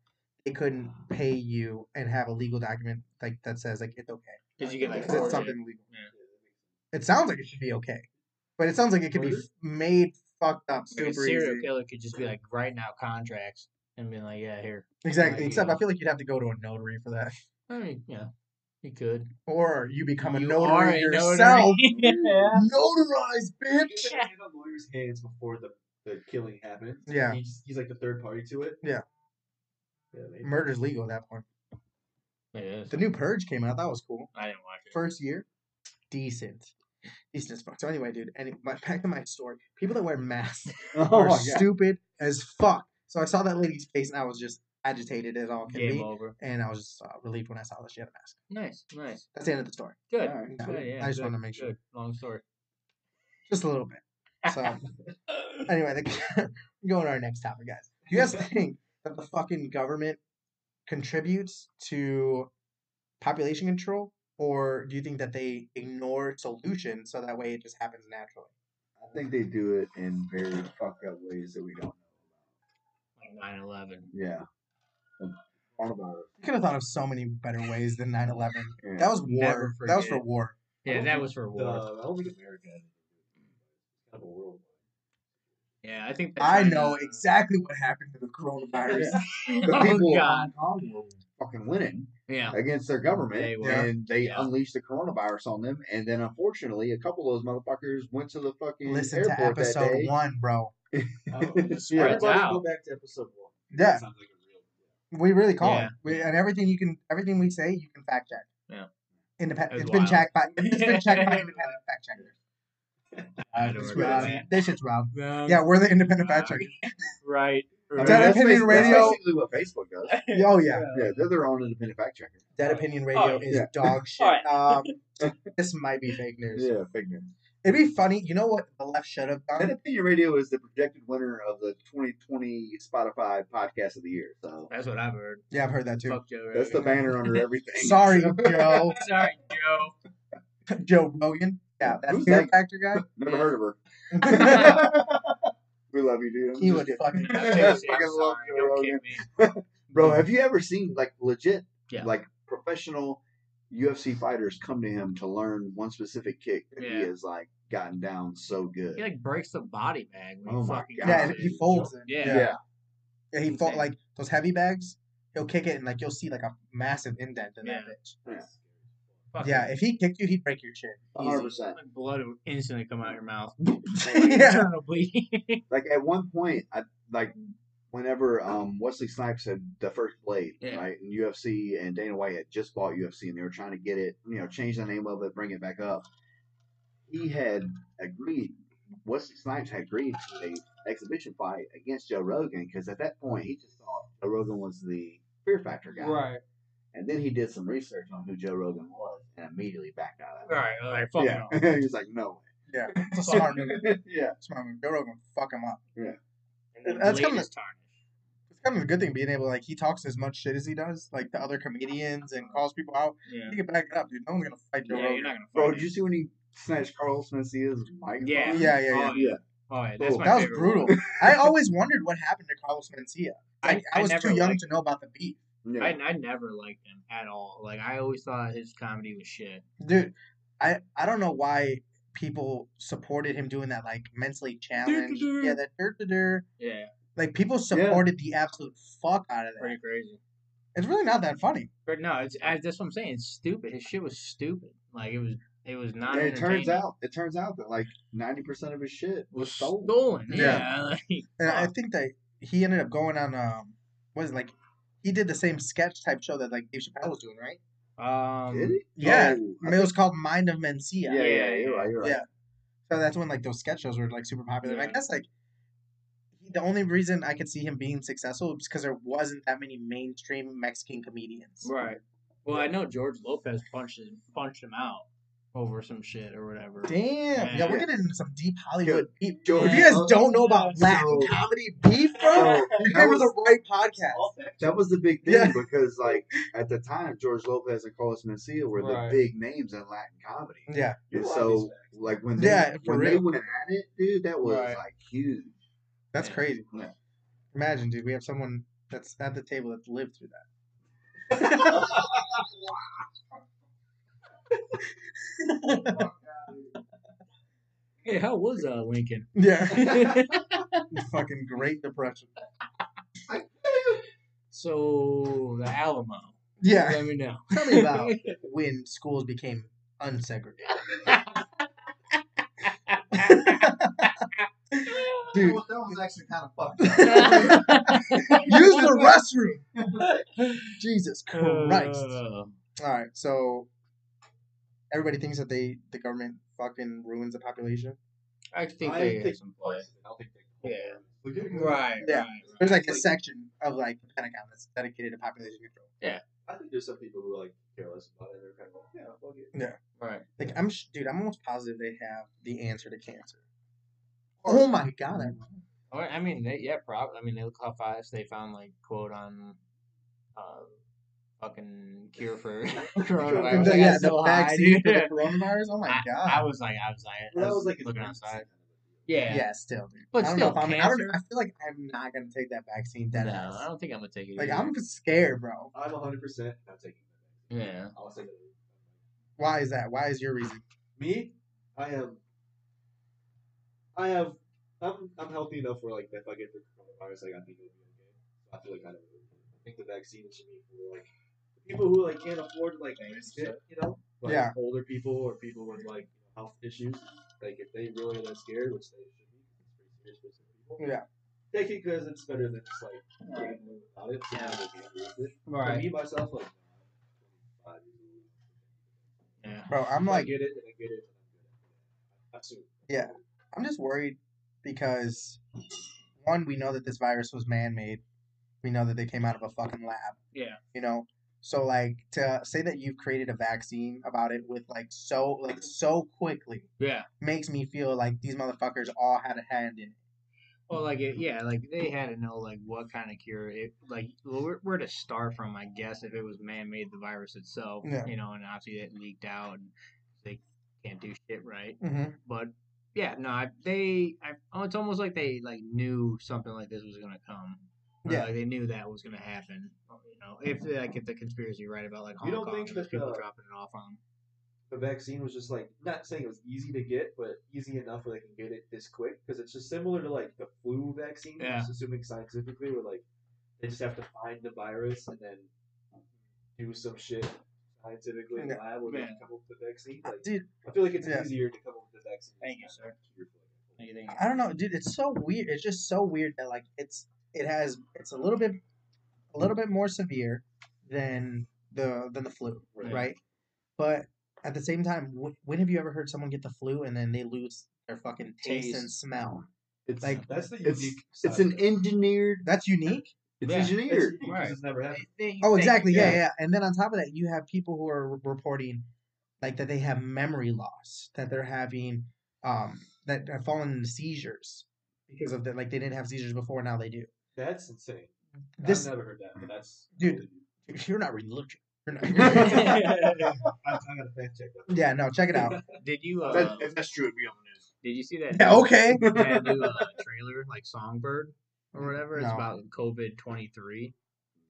They couldn't ah. pay you and have a legal document like that says like it's okay Because you get like it's something legal. It sounds like it should be okay, but it sounds like it could be made fucked up super Like a serial easy. killer could just be like writing out contracts and being like, yeah, here. Exactly. Like, Except you I feel like you'd have to go to a notary for that, I mean, yeah, you could. or you become a You notary a yourself. notary. yeah. Notarized, You bitch. should get a lawyer's hands before the, the killing happens. Yeah. He's, he's like the third party to it. Yeah. Yeah, maybe. Murder's legal at that point. It is. The new Purge came out. That was cool. I didn't watch it. First year, decent, decent as fuck. So anyway, dude. Any my, back to my story. People that wear masks Oh, are yeah. stupid as fuck. So I saw that lady's face and I was just agitated as all can Game be, over. and I was just uh, relieved when I saw that she had a mask. Nice, nice. That's the end of the story. Good. Alright, Yeah. Good, yeah, I just good, wanted to make sure. Long story. Just a little bit. So anyway, the, going to our next topic, guys. Do you guys think that the fucking government contributes to population control, or do you think that they ignore solutions so that way it just happens naturally? I think they do it in very fucked up ways that we don't know. About. Like 9 11. Yeah. And Coronavirus. You could have thought of so many better ways than 9 11. Yeah. That was war. That was for war. Yeah, that was for the- war. I don't think America had anything to do with it. It's kind of a world. Yeah, I think. I know to- exactly what happened to the coronavirus. The oh people of God. Hong Kong were fucking winning Yeah. against their government, They were. and they Yeah. unleashed the coronavirus on them. And then, unfortunately, a couple of those motherfuckers went to the fucking Listen to airport that episode day. one, bro. Oh, Yeah. Everybody out. go back to episode one. Yeah. That sounds like a real. We really call Yeah. it. We, and everything you can, everything we say, you can fact check. Yeah. Independent. That's It's been checked by. It's been checked by independent fact checkers. I It's remember This shit's wild. Um, Yeah, we're the independent fact checkers. Right. I mean, Dead right. that's, Opinion basi- Radio- basically what Facebook does. Oh yeah, Yeah, they're their own independent fact checker. Dead Opinion Radio Oh, is yeah. dog shit. Alright. Um, this might be fake news. Yeah, fake news. It'd be funny. You know what the left should have Dead done? Opinion Radio is the projected winner of the 2020 Spotify Podcast of the Year. So That's what I've heard. Yeah, I've heard that too. Fuck Joe. that's the banner under everything. Sorry, Joe. Sorry, Joe. Joe Rogan. Yeah, that Who's fear factor guy. Never heard of her. we love you, dude. I'm He would fucking. I'm Fucking seriously, I'm love sorry. Joe Don't Rogan. kick me. Bro, have you ever seen like legit, Yeah. like professional UFC fighters come to him to learn one specific kick that he has like gotten down so good? He like breaks the body bag. When Oh he my God. Yeah, he folds it. Yeah. yeah. yeah. Yeah, he fought like those heavy bags. He'll kick it and like you'll see like a massive indent in that Yeah. bitch. Fucking Yeah, if he kicked you, he'd break your chin. Hundred percent. blood would instantly come out of your mouth. yeah. Like at one point, I like whenever um Wesley Snipes had the first blade, Yeah. right? In UFC and Dana White had just bought UFC and they were trying to get it, you know, change the name of it, bring it back up. He had agreed. Wesley Snipes had agreed to a exhibition fight against Joe Rogan because at that point he just thought Joe Rogan was the Fear Factor guy. And then he did some research on who Joe Rogan was and immediately backed out of it. Right. Like fuck Yeah. no. he was like, no Yeah, it's a smart move. yeah. Smart move. Joe Rogan fuck him up. Yeah, and That's That's coming- is tarnished. It's kind of a good thing being able like he talks as much shit as he does, like the other comedians and calls people out. Yeah. He can back it up, dude. No one's gonna fight Joe Yeah, Rogan. you're not gonna fight Bro, him. did you see when he snatched Carlos Mencia's mic? Yeah. Yeah, yeah, yeah. Oh, yeah. Oh yeah, that's Cool. my That was brutal. I always wondered what happened to Carlos Mencia. Like, I, I was too young liked- to know about the beef. Yeah. I, I never liked him at all. Like I always thought his comedy was shit. dude. I I don't know why people supported him doing that like mentally challenged. Dur-dur-dur. Yeah, that dur dur Yeah, Like people supported the absolute fuck out of that. pretty crazy. It's really not that funny. But no, it's I, that's what I'm saying. It's stupid. His shit was stupid. Like it was it was not. And it turns out, it turns out that like ninety percent of his shit was was stolen. stolen. Yeah. Yeah, like, And I think that he ended up going on um what is it, like he did the same sketch type show that like Dave Chappelle was doing, right? um, Did he? Yeah. Oh, I it was called Mind of Mencia. Yeah, yeah, you're right. You're right. Yeah. So that's when like those sketch shows were like super popular. And I guess like the only reason I could see him being successful is because there wasn't that many mainstream Mexican comedians. Right. Well, I know George Lopez punched him, punched him out over some shit or whatever. Damn. Yeah, we're getting into some deep Hollywood beef. George- If you guys don't know about Yeah. Latin So- comedy beef, bro, So, you that came to was- the right podcast. That was the big thing Yeah. because, like, at the time, George Lopez and Carlos Mencia were Right. the big names in Latin comedy. Yeah. And so, like, when they Yeah, for when they went at it, dude, that was Right. like huge. That's Yeah. crazy. Yeah. Imagine, dude, we have someone that's at the table that's lived through that. Hey, how was uh Lincoln? Yeah. Fucking Great Depression. so the Alamo. Yeah. Let me know. Tell me about when schools became unsegregated. Dude, that was actually kind of fucked use the restroom. Jesus Christ. Uh, All right, so everybody thinks that they the government fucking ruins the population. I think I they think some play. I don't think they. Yeah. Look at it. Right. Yeah. Right. There's like a Like- section of like the Pentagon that's dedicated to population control. Yeah. I think there's some people who are like care less about it. They're kind of like, yeah, fuck it. Right. Like I'm, dude, I'm almost positive they have the answer to cancer. Oh my god! I- Or, I mean, they, yeah, probably. I mean, they look how fast they found like quote on, uh, fucking cure for coronavirus. The, Like, yeah, the so high, vaccine for the coronavirus. Oh my I, god! I was like, I was like, Well, I that was like looking outside. outside. Yeah. yeah, still, dude. But I still, I'm, I, don't, cancer? I feel like I'm not gonna take that vaccine. No, Dead I don't think I'm gonna take it. Like either. I'm scared, bro. I'm 100 percent not taking that. Yeah. I'll say that. Why is that? Why is your reason? Me, I am. I have. I'm. I'm healthy enough where like if I get the coronavirus, like I think it'll be okay. I feel like kind of. I think the vaccine should be for like people who like can't afford to like risk it. You know, like Yeah. older people or people with like health issues. Like if they really are that scared, which they should be, 'cause it's pretty serious for some people. Yeah. Take it because it's better than just like getting away without it. Yeah. yeah. be happy it. For Right. me myself, like. nah, I'm 25 years old. Yeah. Bro, I'm If I like, get it, and I get it, and I assume. Yeah. I'm just worried because one, we know that this virus was man-made. We know that they came out of a fucking lab. Yeah. You know, so like to say that you've created a vaccine about it with like so like so quickly Yeah. makes me feel like these motherfuckers all had a hand in it. Well, like it, yeah, like they had to know like what kind of cure it, like where, where to start from, I guess, if it was man-made, the virus itself, Yeah. you know, and obviously it leaked out, and they can't do shit right. Mm-hmm. But yeah, no, I, they, I, oh, it's almost like they like knew something like this was gonna come. Or, Yeah. like they knew that was gonna happen. You know, if like if the conspiracy right about like You don't Holocaust, think that people the- dropping it off on. the vaccine was just like not saying it was easy to get, but easy enough where they can get it this quick because it's just similar to like the flu vaccine. Yeah. Just assuming scientifically, where like they just have to find the virus and then do some shit scientifically in the lab where they come up with the vaccine. Like Dude, I feel like it's Yeah. easier to come up with the vaccine. Thank you, sir. cure for, like, Anything? I don't know, dude. It's so weird. It's just so weird that like it's it has it's a little bit a little bit more severe than the than the flu, Right. right? But at the same time, wh- when have you ever heard someone get the flu and then they lose their fucking taste and smell? It's Like, That's the it's unique. it's side an engineered. That's unique. It's Yeah. Engineered. unique 'cause Right. It's never happened. Oh, exactly. Yeah, yeah. yeah. And then on top of that, you have people who are re- reporting like that they have memory loss, that they're having um that have fallen into seizures because of that. Like they didn't have seizures before, now they do. That's insane. This I've never heard that, but that's Dude. you're not reading literature. You're not. I, I gotta fact check that. yeah, no, check it out. Did you? Uh, That- if that's true, it'd be on the news. did you see that? Yeah, okay. that new uh, trailer, like Songbird or whatever. It's No. about COVID twenty three.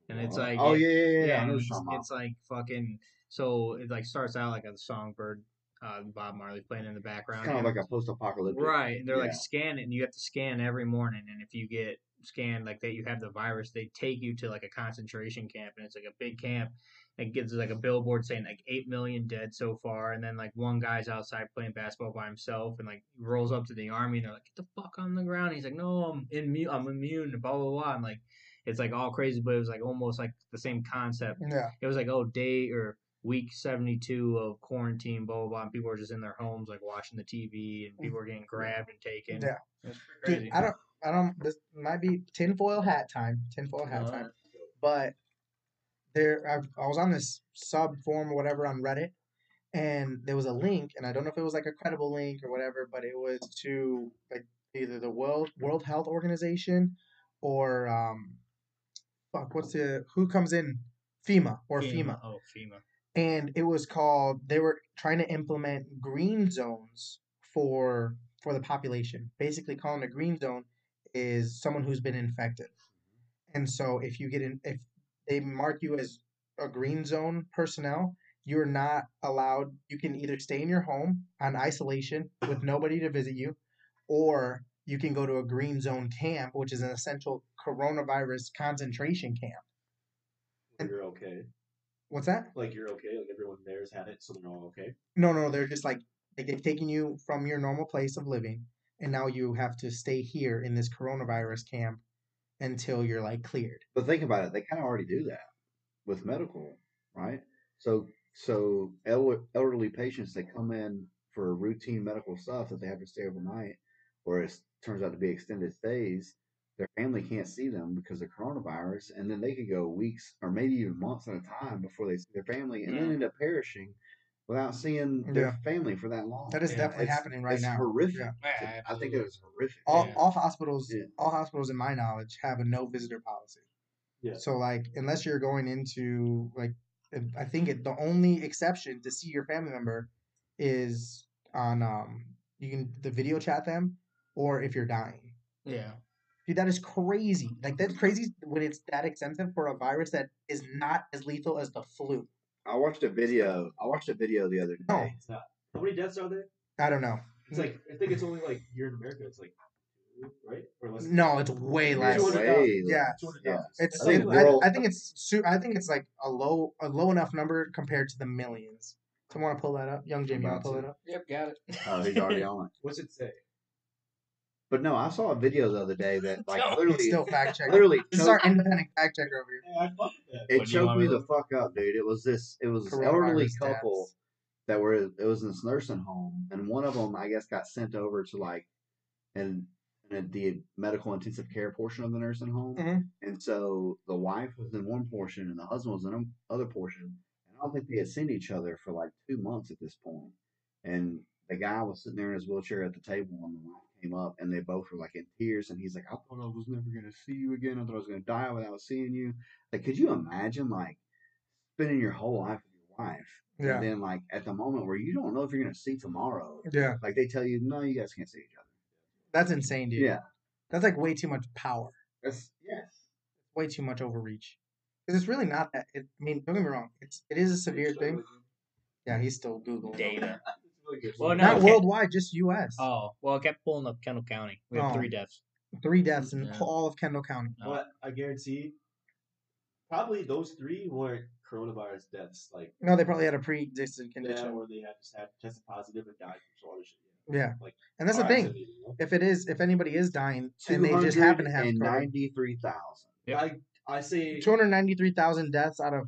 and it's like oh it- yeah, yeah, yeah. Yeah, it's, you're talking about. it's like fucking. So it like starts out like a songbird, uh, Bob Marley playing in the background. It's kind of like a post-apocalyptic. Right, and they're like Yeah. scanning, and you have to scan every morning. And if you get scanned like that, you have the virus. They take you to like a concentration camp, and it's like a big camp. It gives like a billboard saying like eight million dead so far, and then like one guy's outside playing basketball by himself, and like rolls up to the army, and they're like, "Get the fuck on the ground." He's like, "No, I'm immune. I'm immune." and Blah blah blah. And like, it's like all crazy, but it was like almost like the same concept. Yeah. It was like, oh, day or week 72 of quarantine, blah, blah, blah. And people were just in their homes, like watching the TV, and people were getting grabbed and taken. Yeah. Dude, crazy. I don't, I don't. This might be tinfoil hat time. Tinfoil hat time. But there, I, I was on this sub forum or whatever on Reddit, and there was a link, and I don't know if it was like a credible link or whatever, but it was to like either the World World Health Organization or um, fuck, what's the who comes in FEMA or FEMA. Oh, FEMA. and it was called they were trying to implement green zones for for the population basically calling a green zone is someone who's been infected and so if you get in if they mark you as a green zone personnel you're not allowed you can either stay in your home on isolation with nobody to visit you or you can go to a green zone camp which is an essential coronavirus concentration camp Like you're okay. what's that Like you're okay. Like everyone there's had it, so they're all okay. No, no, they're just like like they've taken you from your normal place of living, and now you have to stay here in this coronavirus camp until you're like cleared. But think about it; they kind of already do that with medical, right? So, so el- elderly patients they come in for routine medical stuff that they have to stay overnight, or it turns out to be extended stays. Their family can't see them because of coronavirus, and then they could go weeks or maybe even months at a time before they see their family, and then end up perishing without seeing their Yeah. family for that long. That is Yeah, definitely It's- happening right it's now. horrific. Yeah. Yeah, I think it was horrific. All, Yeah. all hospitals, Yeah. all hospitals, in my knowledge, have a no visitor policy. Yeah. So like, unless you're going into like, I think it, the only exception to see your family member is on um you can the video chat them or if you're dying. Yeah. Dude, that is crazy. Like that's crazy when it's that extensive for a virus that is not as lethal as the flu. I watched a video. I watched a video the other oh. day. No. It's not. How many deaths are there? I don't know. It's like I think it's only like here in America. It's like right or less. No, it's way less. way Yeah. less. 200,000. It's. I It, think I, world- I think it's. su- I think it's like a low, a low enough number compared to the millions. So want to pull that up, young Jamie? You want to pull to. it up? Yep, got it. Oh, he's already on it. What's it say? But no, I saw a video the other day that like No, He's literally, still fact checking. literally This is our independent fact checker over here. Yeah, I fuck that. it What do you want choked me me the fuck up, dude. It was this. It was this elderly couple deaths. that were. It was in this nursing home, and one of them, I guess, got sent over to like, and. the medical intensive care portion of the nursing home, Mhm. and so the wife was in one portion and the husband was in another portion. And I don't think they had seen each other for like two months at this point. And the guy was sitting there in his wheelchair at the table, and the wife came up, and they both were like in tears. And he's like, "I thought I was never gonna see you again. I thought I was gonna die without seeing you." Like, could you imagine like spending your whole life with your wife, Yeah. and then like at the moment where you don't know if you're gonna see tomorrow, Yeah. like they tell you, "No, you guys can't see each other." That's insane, dude. Yeah, That's like way too much power. that's yes. Way too much overreach. Because it's really not that. It, I mean, don't get me wrong. It's it is a severe thing. Yeah, he's still googling. Data. It's really good. Well, no, Not okay. worldwide, just U.S. Oh, well, I kept pulling up Kendall County. We have Oh. three deaths. Three mm, deaths in Yeah. all of Kendall County. No. But I guarantee, probably those three weren't coronavirus deaths. Like No, they probably had a pre-existing yeah, condition. where they had just had tested positive and died from some other shit. Yeah. Like And that's the car thing. accident, you know? If it is, if anybody is dying and they just happen to have COVID, ninety-three thousand. Yep. I I say 293,000 deaths out of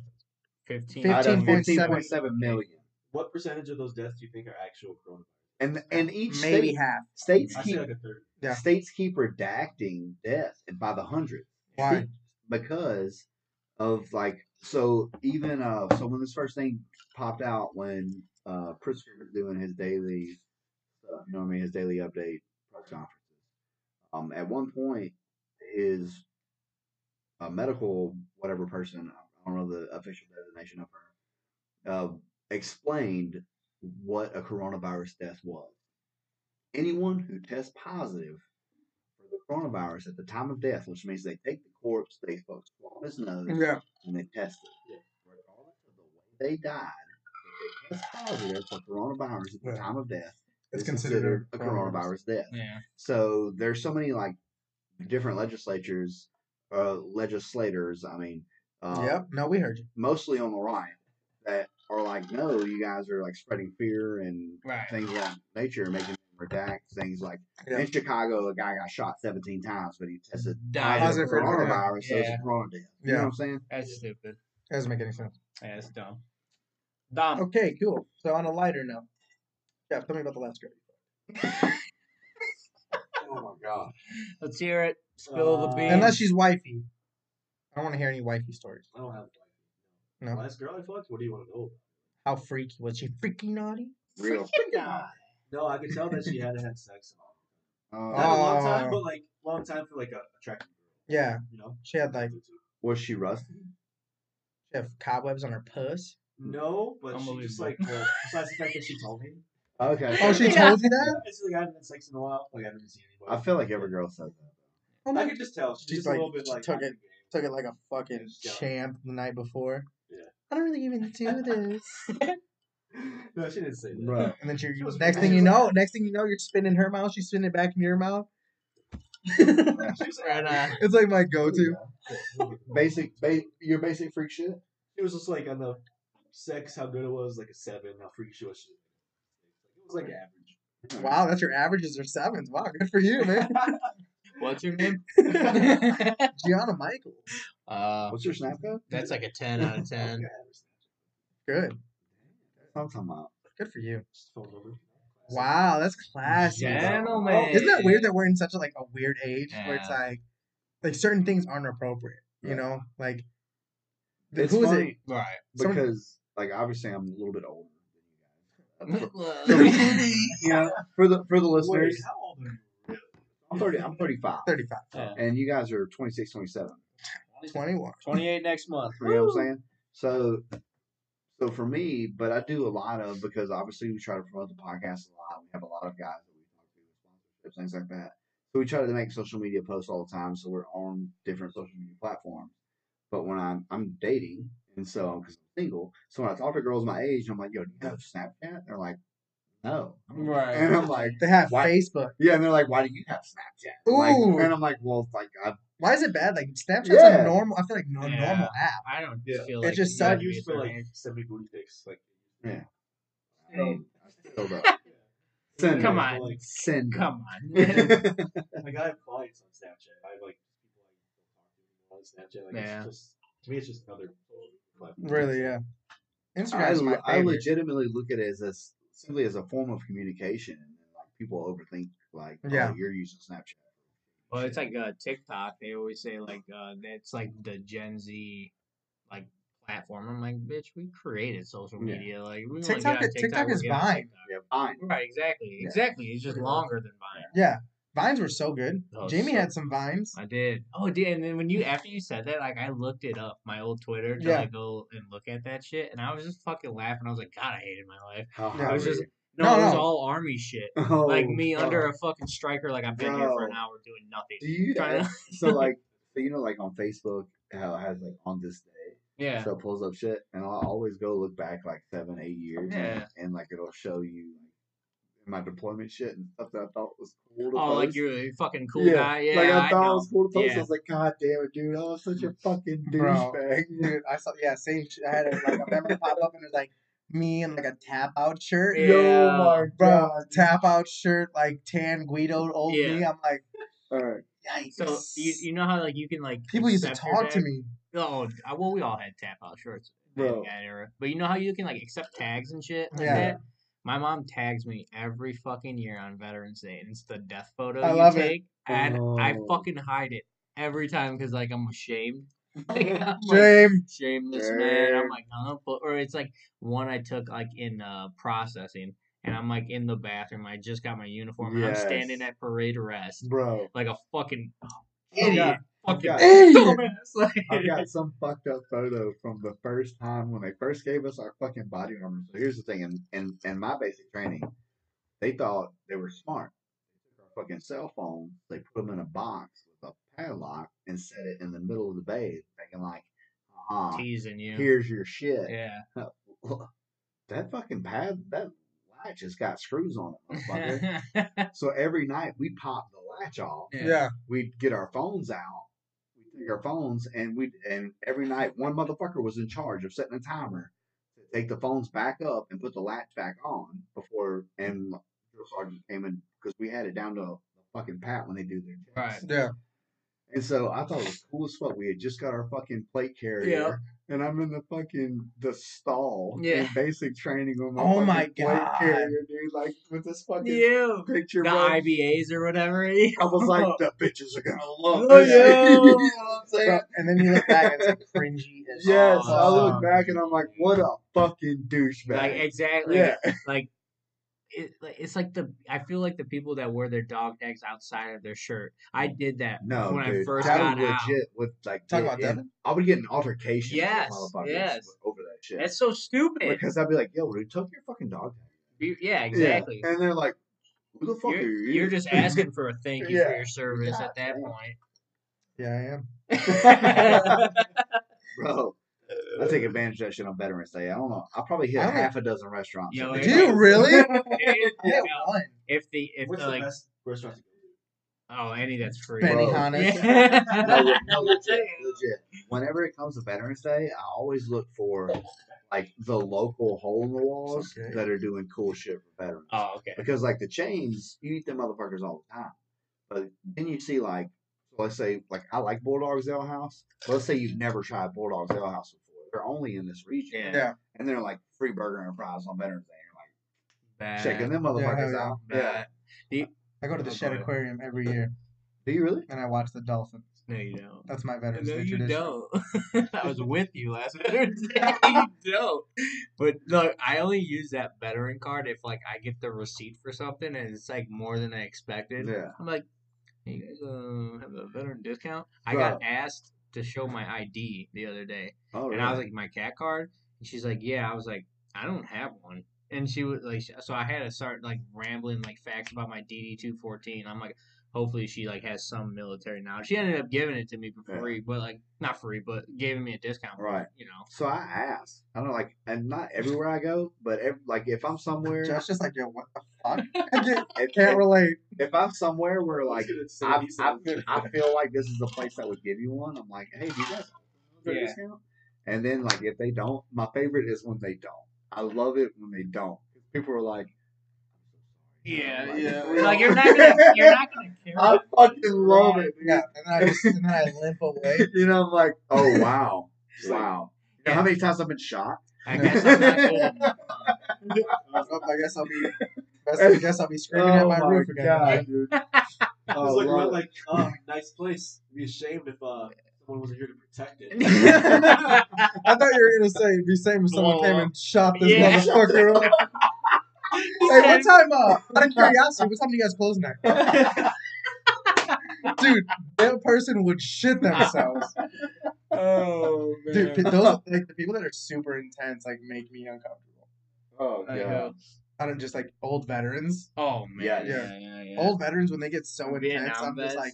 15. Fifteen Out of point fifteen seven. point seven million. What percentage of those deaths do you think are actual coronavirus? And and each maybe state, half. states I keep like a third. Yeah. states keep redacting deaths and by the hundred. Why? Because of like so even uh so when this first thing popped out when uh Pritzker was doing his daily uh, you know what I mean his daily update press conferences. Um at one point his uh, medical whatever person I don't know the official designation of her uh, explained what a coronavirus death was. Anyone who tests positive for the coronavirus at the time of death, which means they take the corpse, they swab his nose, Yeah. and they test it. Regardless of the way they died, if they test positive for coronavirus at the Yeah. time of death, It's it's considered considered a coronavirus. coronavirus death. Yeah. So there's so many like different legislatures, uh, legislators. I mean, uh, Yep. No, we heard you. mostly on the right that are like, no, you guys are like spreading fear and Right. things of that nature, making them redact things like Yeah. in Chicago, a guy got shot 17 times, but he tested Died. positive Positive for for coronavirus, so it's Yeah. a corona death. You Yeah. know what I'm saying? That's stupid. That doesn't make any sense. Yeah, that's dumb. Dumb. Okay, cool. So on a lighter note, Jeff, tell me about the last girl. Oh my god. Let's hear it. Spill the Uh, beans. Unless she's wifey. I don't want to hear any wifey stories. I don't have like No. last girl I fucked. What do you want to know? How freaky was she? Freaky naughty? Real. No, I could tell that she hadn't had sex in a Uh, Not a long time, Oh. but like long time for like a attractive girl. Yeah, You know. she had like was she rusty? she had cobwebs on her puss. No, but she just like Unbelievable. well, besides the fact that she told me. Okay. Oh, she Yeah. told you that? It's like I haven't had sex in a while. Like I haven't seen anybody. I feel like every girl says that. Oh I could just tell. She's, She's just like- a little bit she like took it- took it like a fucking champ the night before. Yeah. I don't really even do this. no, she didn't say that. Bro. And then she, She was next thing you know, next thing you know, you're spinning her mouth. She's spinning it back in your mouth. She Right on. it's like my go-to. Basic, ba- your basic freak shit. It was just like on the sex, how good it was, like a seven. How freaky she was. she- It was like average. Wow, that's your averages are sevens. Wow, good for you, man. What's your name? Gianna Michael. uh, What's your snap code? that's like a 10 out of 10. Good. I'm talking about. Good for you. Just phone number. Wow, that's classy. Gentlemen. Isn't that weird that we're in such a like a weird age where it's like like certain things aren't appropriate. You Yeah. know? Like the- It's who is it? Right. Someone- because, like, obviously, I'm a little bit older than you guys. Well, for the for the Wait, listeners, how old are you? I'm 30. I'm 35, 35. Yeah. and you guys are 26, 27. 21. 28 next month. You know what I'm saying? So, so for me, but I do a lot of because obviously we try to promote the podcast a lot. We have a lot of guys that we talk to with sponsorships, things like that. So we try to make social media posts all the time. So we're on different social media platforms. But when I'm I'm dating, and so because I'm single, so when I talk to girls my age, I'm like, "Yo, do you have Snapchat?" They're like, "No," Right. and I'm like, They have Why- Facebook. "Yeah," and they're like, "Why do you have Snapchat?" Like, Ooh. and I'm like, "Well, like I Why is it bad? Like Snapchat's Yeah. a normal. I feel like no Yeah. normal app. I don't Yeah. feel It like just you sucks. used for like certain age. semi booty pics, like yeah." Mm. I. Send Come it. on. Like, Send. it. Come on. like I have clients on Snapchat. I have like people I don't talk to anymore on Snapchat. Like Yeah. it's just to me, it's just another platform. Really, yeah. I, Instagram's my I legitimately look at it as a, s- simply as a form of communication, and like people overthink like, Yeah. oh, you're using Snapchat. Well, it's like uh, TikTok. They always say like uh, it's like the Gen Z like platform. I'm like, bitch, we created social Yeah. media. Like we wanna TikTok get on TikTok is get Vine. TikTok. Yeah, fine. Right, exactly, Yeah. exactly. It's just longer than Vine. Yeah, Vines were so good. Oh, Jamie so- had some Vines. I did. Oh, I did. And then when you after you said that, like I looked it up, my old Twitter, to Yeah. like go and look at that shit, and I was just fucking laughing. I was like, God, I hated my life. How Yeah. high It was just no, No, it was no. all army shit. Oh, like me under a fucking striker, like I've been here for an hour doing nothing. Do you Trying to- so like you know like on Facebook how it has like on this day Yeah. so it pulls up shit and I'll always go look back like seven eight years and- Yeah. and, like it'll show you like my deployment shit and stuff that I thought was cool to Oh, like you're a fucking cool yeah. guy. Yeah, like I, thought know. it was cool to post. Yeah. I was like, God damn it, dude! I was such a mm. fucking douchebag. Dude, I saw. Yeah, same. sh- I had a, like a memory pop up and it's like me in like a tap out shirt. Yeah. Yo, my Bro, God. tap out shirt, like tan Guido old Yeah. me. I'm like, All right. yikes. So you you know how like you can like People used to talk to me. Oh, uh, well, we all had tap out shirts Bro. that era. But you know how you can like accept tags and shit like Yeah. that. My mom tags me every fucking year on Veterans Day, and it's the death photo I you love it. take, and I Oh. fucking hide it every time because like I'm ashamed. Like, I'm like, Shame. shameless man. I'm Shame. like, huh? But, or it's like one I took like in uh processing, and I'm like in the bathroom. I just got my uniform, and I'm standing at parade rest, Bro, like a fucking idiot, got- I've fucking got- dumbass. Like, I've got some fucked up photo from the first time when they first gave us our fucking body armor. So here's the thing, in, in, in my basic training, they thought they were smart. They took our fucking cell phones. They put them in a box with a padlock and set it in the middle of the bay, thinking like, "Ah, Teasing you. here's your shit." Yeah. That fucking pad, that latch has got screws on it, so every night we pop the latch off. Yeah. Yeah. We'd get our phones out. We take our phones and we and every night one motherfucker was in charge of setting a timer to take the phones back up and put the latch back on before and drill sergeant came in because we had it down to a fucking pat when they do their checks. Right. Yeah. And so I thought it was cool as fuck. We had just got our fucking plate carrier. Yeah. And I'm in the fucking the stall Yeah. in basic training with my Oh fucking my plate God. carrier, dude. Like with this fucking You. picture, The bro. IBAs or whatever. I was like, the bitches are gonna love Oh, this. yeah. you know what I'm saying? Bro, and then you look back and it's like cringy as Yes, Oh, I look back and I'm like, what a fucking douchebag. Like exactly. yeah, Like it, it's like the I feel like the people that wear their dog tags outside of their shirt. I did that no, when dude, I first got was out. legit. With like, Talk about in- Devin? I would get an altercation. Yes, yes. over that shit. That's so stupid. because I'd be like, yo, dude, took your fucking dog. tag. You- yeah, Yeah. exactly. And they're like, who the fuck You're, are you? you're just asking for a thank you for your service God at that damn. point. Yeah, I am. bro. I take advantage of that shit on Veterans Day. I don't know. I'll probably hit I half a dozen restaurants. Yo, Do you really? If- Yeah, if- one. if the if What's the the like best restaurant to go to? oh any that's free. Benny Bro. Yeah. no, no, legit, legit. Whenever it comes to Veterans Day, I always look for like the local hole in the walls Okay. that are doing cool shit for veterans. Oh okay. Because like the chains, you eat them motherfuckers all the time. But then you see like, so let's say like I like Bulldog's Ale House. But let's say you've never tried Bulldog's Ale House before. They're only in this region. Yeah. Yeah. And they're like free burger and fries on Veterans Day. You're Bad. checking them motherfuckers yeah. out. Yeah. Bad. I go to the Oh, Shedd. Aquarium every year Do you really? and I watch the dolphins. No, you don't. That's my Veterans No, Day you tradition. don't. I was with you last Veterans Day. you don't. But look, I only use that veteran card if like I get the receipt for something and it's like more than I expected. Yeah. I'm like, hey, you guys uh, have a veteran discount? I Bro. got asked to show my ID the other day, Oh, and I was like, my CAC card, and she's like, yeah. I was like, I don't have one. And she was like, so I had to start like rambling like facts about my DD two fourteen. I'm like, hopefully she like has some military knowledge. She ended up giving it to me for Yeah. free, but like not free, but giving me a discount. for it, Right. You know. So I asked. I don't know, like, and not everywhere I go, but ev like if I'm somewhere, Josh just like, yo, what the fuck? I can't, if, can't relate. if I'm somewhere where like He's gonna I, I, so- I feel like this is the place that would give you one. I'm like, hey, do you guys have a Yeah. discount? And then like if they don't, my favorite is when they don't. I love it when they don't. People are like, Yeah, I'm yeah. Like you're not gonna, you're not gonna care. I fucking love it. Yeah, and then I just and then I limp away. You know, I'm like, oh wow, wow. You know how many times I've been shot? I guess I'm not good. enough. Oh, I guess I'll be. I guess I'll be screaming at Oh my, my roof again. God, dude. It's Oh, like, love we're it. like, oh, nice place. Be ashamed if uh, someone wasn't here to protect it. I thought you were gonna say be same if someone came and shot this Yeah. motherfucker. up. Hey, what time? Uh, out of curiosity, what time do you guys close now? Dude, that person would shit themselves. oh man. Dude, pe- those like the people that are super intense like make me uncomfortable. Oh yeah. god. know. I don't just like old veterans. Oh man. Yeah, Yeah, yeah, yeah. Old veterans when they get so intense, Vietnam I'm just like,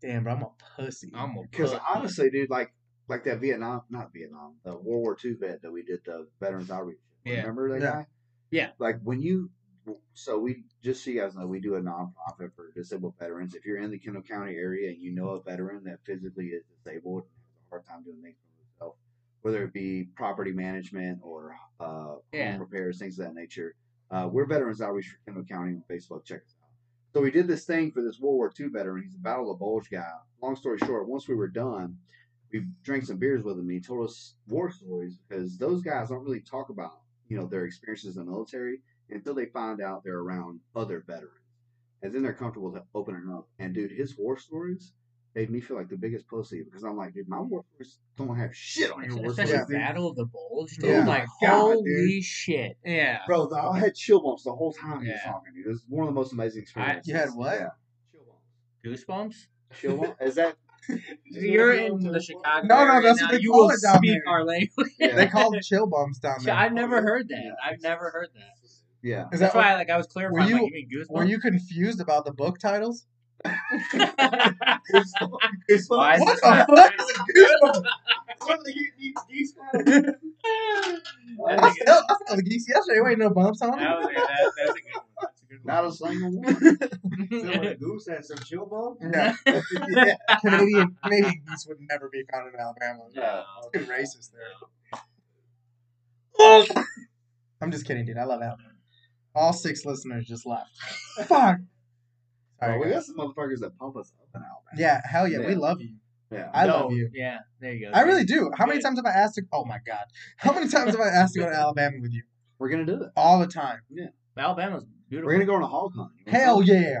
damn, bro, I'm a pussy. I'm a Because honestly, dude, like like that Vietnam, not Vietnam, the World War II vet that we did the Veterans Outreach. Yeah. Remember that Yeah. guy? Yeah. Like when you, so we just so you guys know, we do a nonprofit for disabled veterans. If you're in the Kendall County area and you know a veteran that physically is disabled and has a hard time doing things for themselves, whether it be property management or uh, Yeah. home repairs, things of that nature, uh, we're Veterans Outreach for Kendall County on Facebook. Check us out. So we did this thing for this World War II veteran. He's a Battle of Bulge guy. Long story short, once we were done, we drank some beers with him. He told us war stories because those guys don't really talk about you know their experiences in the military until they find out they're around other veterans, and then they're comfortable to opening up. And dude, his war stories made me feel like the biggest pussy because I'm like, dude, my war stories don't have shit on your war stories, dude. Battle of the Bulge, oh dude. Yeah. Like, God, holy dude. shit. Yeah. Bro, I had chill bumps the whole time he was talking, dude. It was one of the most amazing experiences. You had what? Yeah. Chill bumps. Goosebumps? Chill bumps? Is that? You're in the Chicago. No, no, that's now. what they You call will it down speak there. our language. Yeah. They call them chill bumps down there. I've never heard that. Yeah. I've never heard that. Yeah. Is That's that why, like, I was clarifying. you- like, you mean goosebumps? were you confused about the book titles? It's Why is What this the not- fuck? I That's a good- felt, I felt the geese yesterday. Wait, no bumps on that was a, that, that's a good one. That's a good not a single one. So Goose had some chill bump. Yeah. yeah. Canadian Canadian geese would never be found in Alabama. No. Too racist there. I'm just kidding, dude. I love Alabama. All six listeners just left. Fuck. Oh, Sorry, Well, we got some motherfuckers that pump us up in Alabama. Yeah, hell yeah, we love you. Yeah. I No, love you. Yeah, there you go. I really do. How many times have I asked to? Oh my god, how many times have I asked to go to Alabama with you? We're gonna do it. All the time. Alabama's beautiful. We're gonna go on a hog hunt. Hell yeah.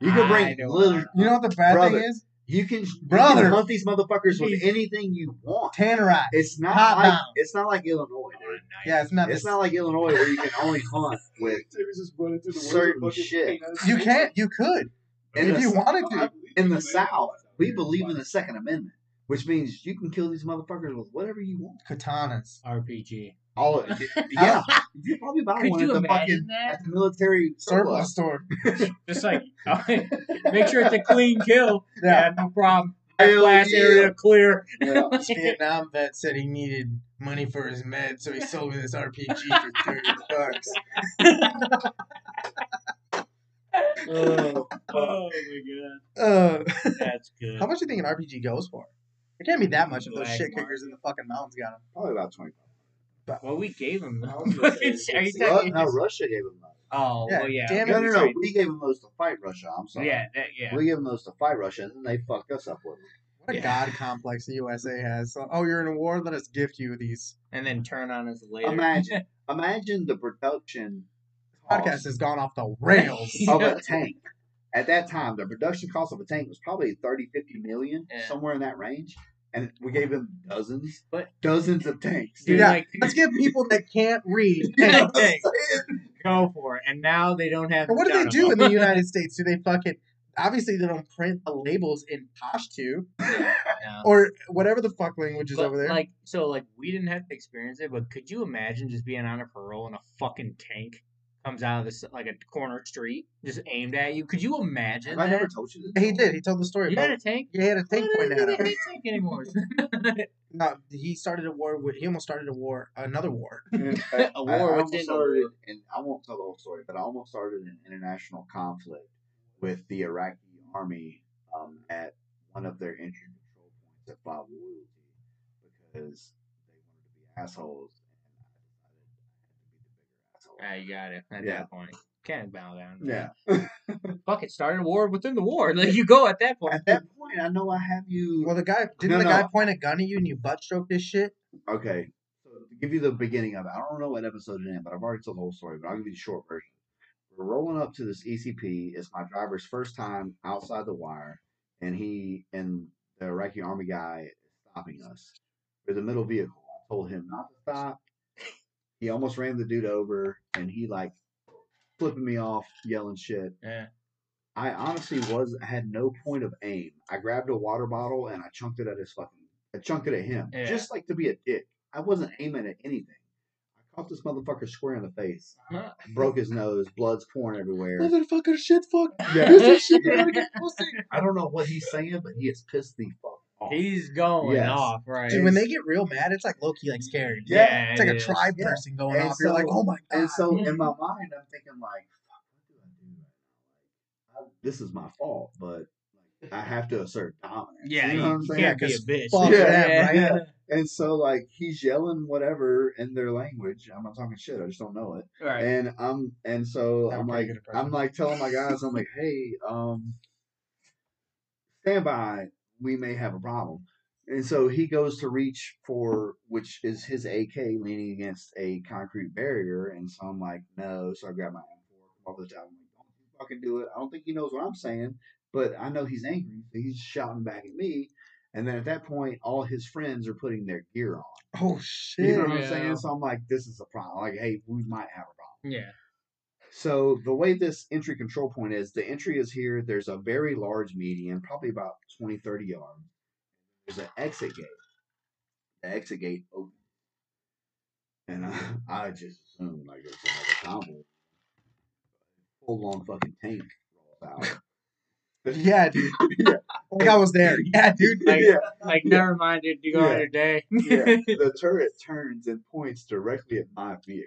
You can I bring don't little. wanna- You know what the bad Brother. thing is? You can, you Brother. can hunt these motherfuckers with anything you want. Tannerite. It's not Hot like down. it's not like Illinois, dude. Yeah, it's not. It's this- not like Illinois where you can only hunt with Timmy's just running through the woods Certain with fucking shit. peanuts. You can't. You could. in if the, you wanted to. in the. South. We believe in the Second Amendment, which means you can kill these motherfuckers with whatever you want. Katanas. RPG. All of it. Yeah, you probably buy Could one you at the fucking imagine that? at the military Surplus surplus. store. Just like, make sure it's a clean kill. Yeah. Yeah, no problem. That Hell glass yeah. area clear. Yeah. This Vietnam vet said he needed money for his meds, so he sold me this RPG for thirty bucks. Oh, Oh my Uh, god, that's good. how much do you think an RPG goes for? It can't be that much if those Black shit market. kickers in the fucking mountains got them. Probably about twenty. Well, we gave him. I was gonna Are you talking? no, Russia gave them those. Oh, Yeah, well, yeah. damn No, it. no, no. We gave them those to fight Russia. I'm sorry. Yeah, that, yeah. We gave them those to fight Russia, and then they fucked us up with them. What a Yeah. god complex the USA has. So, oh, you're in a war. Let us gift you these. And then turn on us later. Imagine, imagine the production Podcast has gone off the rails. of a tank. At that time, the production cost of a tank was probably 30, 50 million, Yeah. somewhere in that range. And we gave them dozens, But- dozens of tanks. Dude, Yeah, like, Let's give people that can't read. You tanks. what I'm saying? go for it. And now they don't have. Or what do they do in the United States? Do they fucking obviously they don't print the labels in Pashto No. or whatever the fuck language is But, over there? Like so, like we didn't have to experience it, but could you imagine just being on a parole and a fucking tank comes out of this like a corner street, just aimed at you? Could you imagine Have I that? never told you this? he did. He told the story You about. had a tank? he had a tank Why pointed don't at they him. make tank anymore? No, he started a war with. He almost started a war, another war. And A I- war I almost within a started, war. and I won't tell the whole story, but I almost started an international conflict with the Iraqi army um, at one of their entry control points at FOB Loyalty because they wanted to be assholes, and I decided I had to be the bigger asshole. Ah, you got it at Yeah. that point. Can't bow down. Yeah. Fuck it, started a war within the war. Like you go at that point. At that point, I know I have you. Well, the guy didn't No, the no. guy point a gun at you and you butt stroked this shit. Okay. So to give you the beginning of it, I don't know what episode it in, but I've already told the whole story, but I'll give you the short version. We're rolling up to this ECP. It's my driver's first time outside the wire, and he and the Iraqi army guy is stopping us. We're the middle vehicle. I told him not to stop. He almost ran the dude over, and he like flipping me off, yelling shit. Yeah. I honestly was had no point of aim. I grabbed a water bottle and I chunked it at his fucking. I chunked it at him, Yeah. just like to be a dick. I wasn't aiming at anything. I caught this motherfucker square in the face, broke his nose, blood's pouring everywhere. Motherfucker, shit, fuck. Yeah. This is shit. you gotta get pussy. I don't know what he's saying, but he is pissed the fuck off. He's going Yes. off, right? Dude, when they get real mad, it's like Loki, like scary. Yeah, It's like it a is. tribe Yeah. person going And off. You're like, oh my god. And so in my mind, I'm thinking like, fuck, what do I do right now? This is my fault, but I have to assert dominance. Yeah, you you, know what I'm saying? can't be a 'cause bitch. fuck Yeah, them, right? And so like he's yelling whatever in their language. I'm not talking shit. I just don't know it. Right. And I'm and so Have a I'm like. I'm like telling my guys I'm like, hey, um, stand by. We may have a problem. And so he goes to reach for which is his AK leaning against a concrete barrier. And so I'm like, no. So I grab my M4, come over the top. I'm like, don't fucking do it. I don't think he knows what I'm saying, but I know he's angry. So he's shouting back at me. And then at that point, all his friends are putting their gear on. oh shit. You know what I'm saying? So I'm like, this is a problem. Like, hey, we might have a problem. yeah. So the way this entry control point is, the entry is here. There's a very large median, probably about 20, 30 yards. There's an exit gate. The exit gate opens. And I, I just assumed like it was another convoy. full on fucking tank rolls out. Yeah, dude. yeah, Like I was there. Yeah, dude. Like, yeah, like never mind, dude. You go on Yeah. your day. yeah. The turret turns and points directly at my vehicle,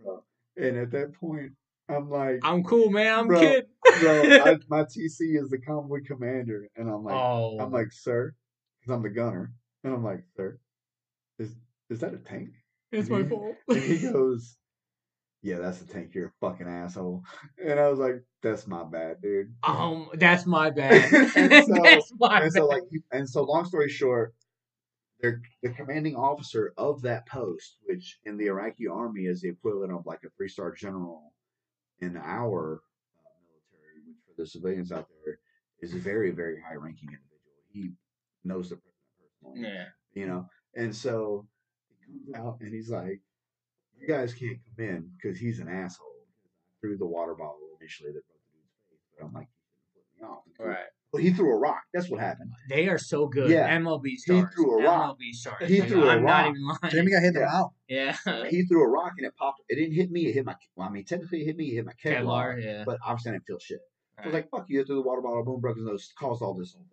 bro. And at that point, I'm like, I'm cool, man. I'm Bro. kidding. bro, I, my TC is the convoy commander, and I'm like, oh, I'm like, sir, because I'm the gunner, and I'm like, sir, is is that a tank? it's my fault. And he goes, yeah, that's a tank. You're a fucking asshole. And I was like, that's my bad, dude. Um, that's my bad. And so- that's my and so like, and so long story short, they're the commanding officer of that post, which in the Iraqi army is the equivalent of like a three star general in our uh, military, which for the civilians out there is a very very high ranking individual. He knows the president personally yeah. you know. And so he comes out and he's like, "You guys can't come in because he's an asshole." I threw the water bottle initially that broke the dude's face, but I'm like, "He shouldn't flip me off." Right. Well, he threw a rock. That's what happened. They are so good. Yeah. MLB stars. He threw a rock. MLB stars. He Like, threw a I'm rock. not even lying. Jamie got hit in the Yeah. mouth. Yeah. He threw a rock and it popped. It didn't hit me. It hit my. Well, I mean, technically, it hit me. It hit my Kevlar. Kevlar. Yeah. But obviously, I didn't feel shit. I was like, "Fuck you!" I threw the water bottle. Boom, broke his nose. Caused all this whole thing.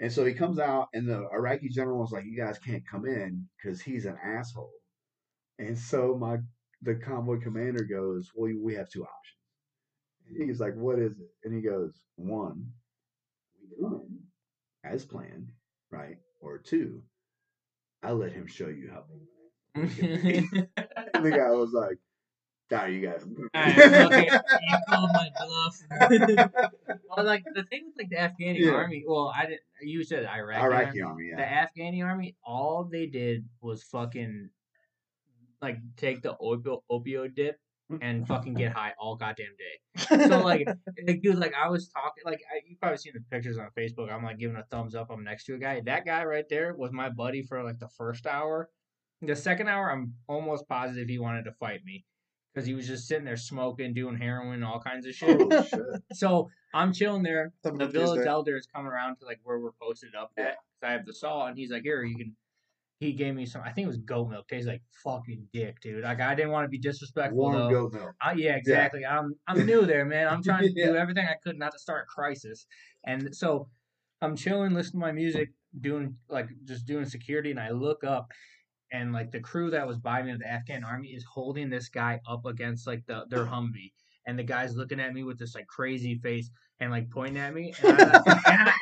And so he comes out, and the Iraqi general was like, "You guys can't come in because he's an asshole." And so my the convoy commander goes, "Well, we have two options." He's like, "What is it?" And he goes, "One, in as planned, right? Or two, I let him show you how big." And the guy was like, "Nah, you guys." Alright, fucking- you called my bluff. well, like the thing with like the Afghani Yeah. army. Well, I didn't. You said Iraqi. Iraqi army. army, The yeah. Afghani army, all they did was fucking like take the opio- opioid dip and fucking get high all goddamn day. So like, like dude, like I was talking, like I, you probably seen the pictures on Facebook. I'm like giving a thumbs up. I'm next to a guy. That guy right there was my buddy for like the first hour. The second hour, I'm almost positive he wanted to fight me because he was just sitting there smoking, doing heroin, all kinds of shit. Oh shit! So I'm chilling there. Something The village elder is coming around to like where we're posted up at. I have the saw, and he's like, "Here, you can." He gave me some. I think it was goat milk. Tastes like fucking dick, dude. Like I didn't want to be disrespectful Warm though. goat milk. I, yeah, exactly. I'm I'm new there, man. I'm trying to do everything I could not to start a crisis. And so I'm chilling, listening to my music, doing like just doing security, and I look up and like the crew that was by me of the Afghan army is holding this guy up against like the their Humvee. And the guy's looking at me with this like crazy face and like pointing at me. And I, and I-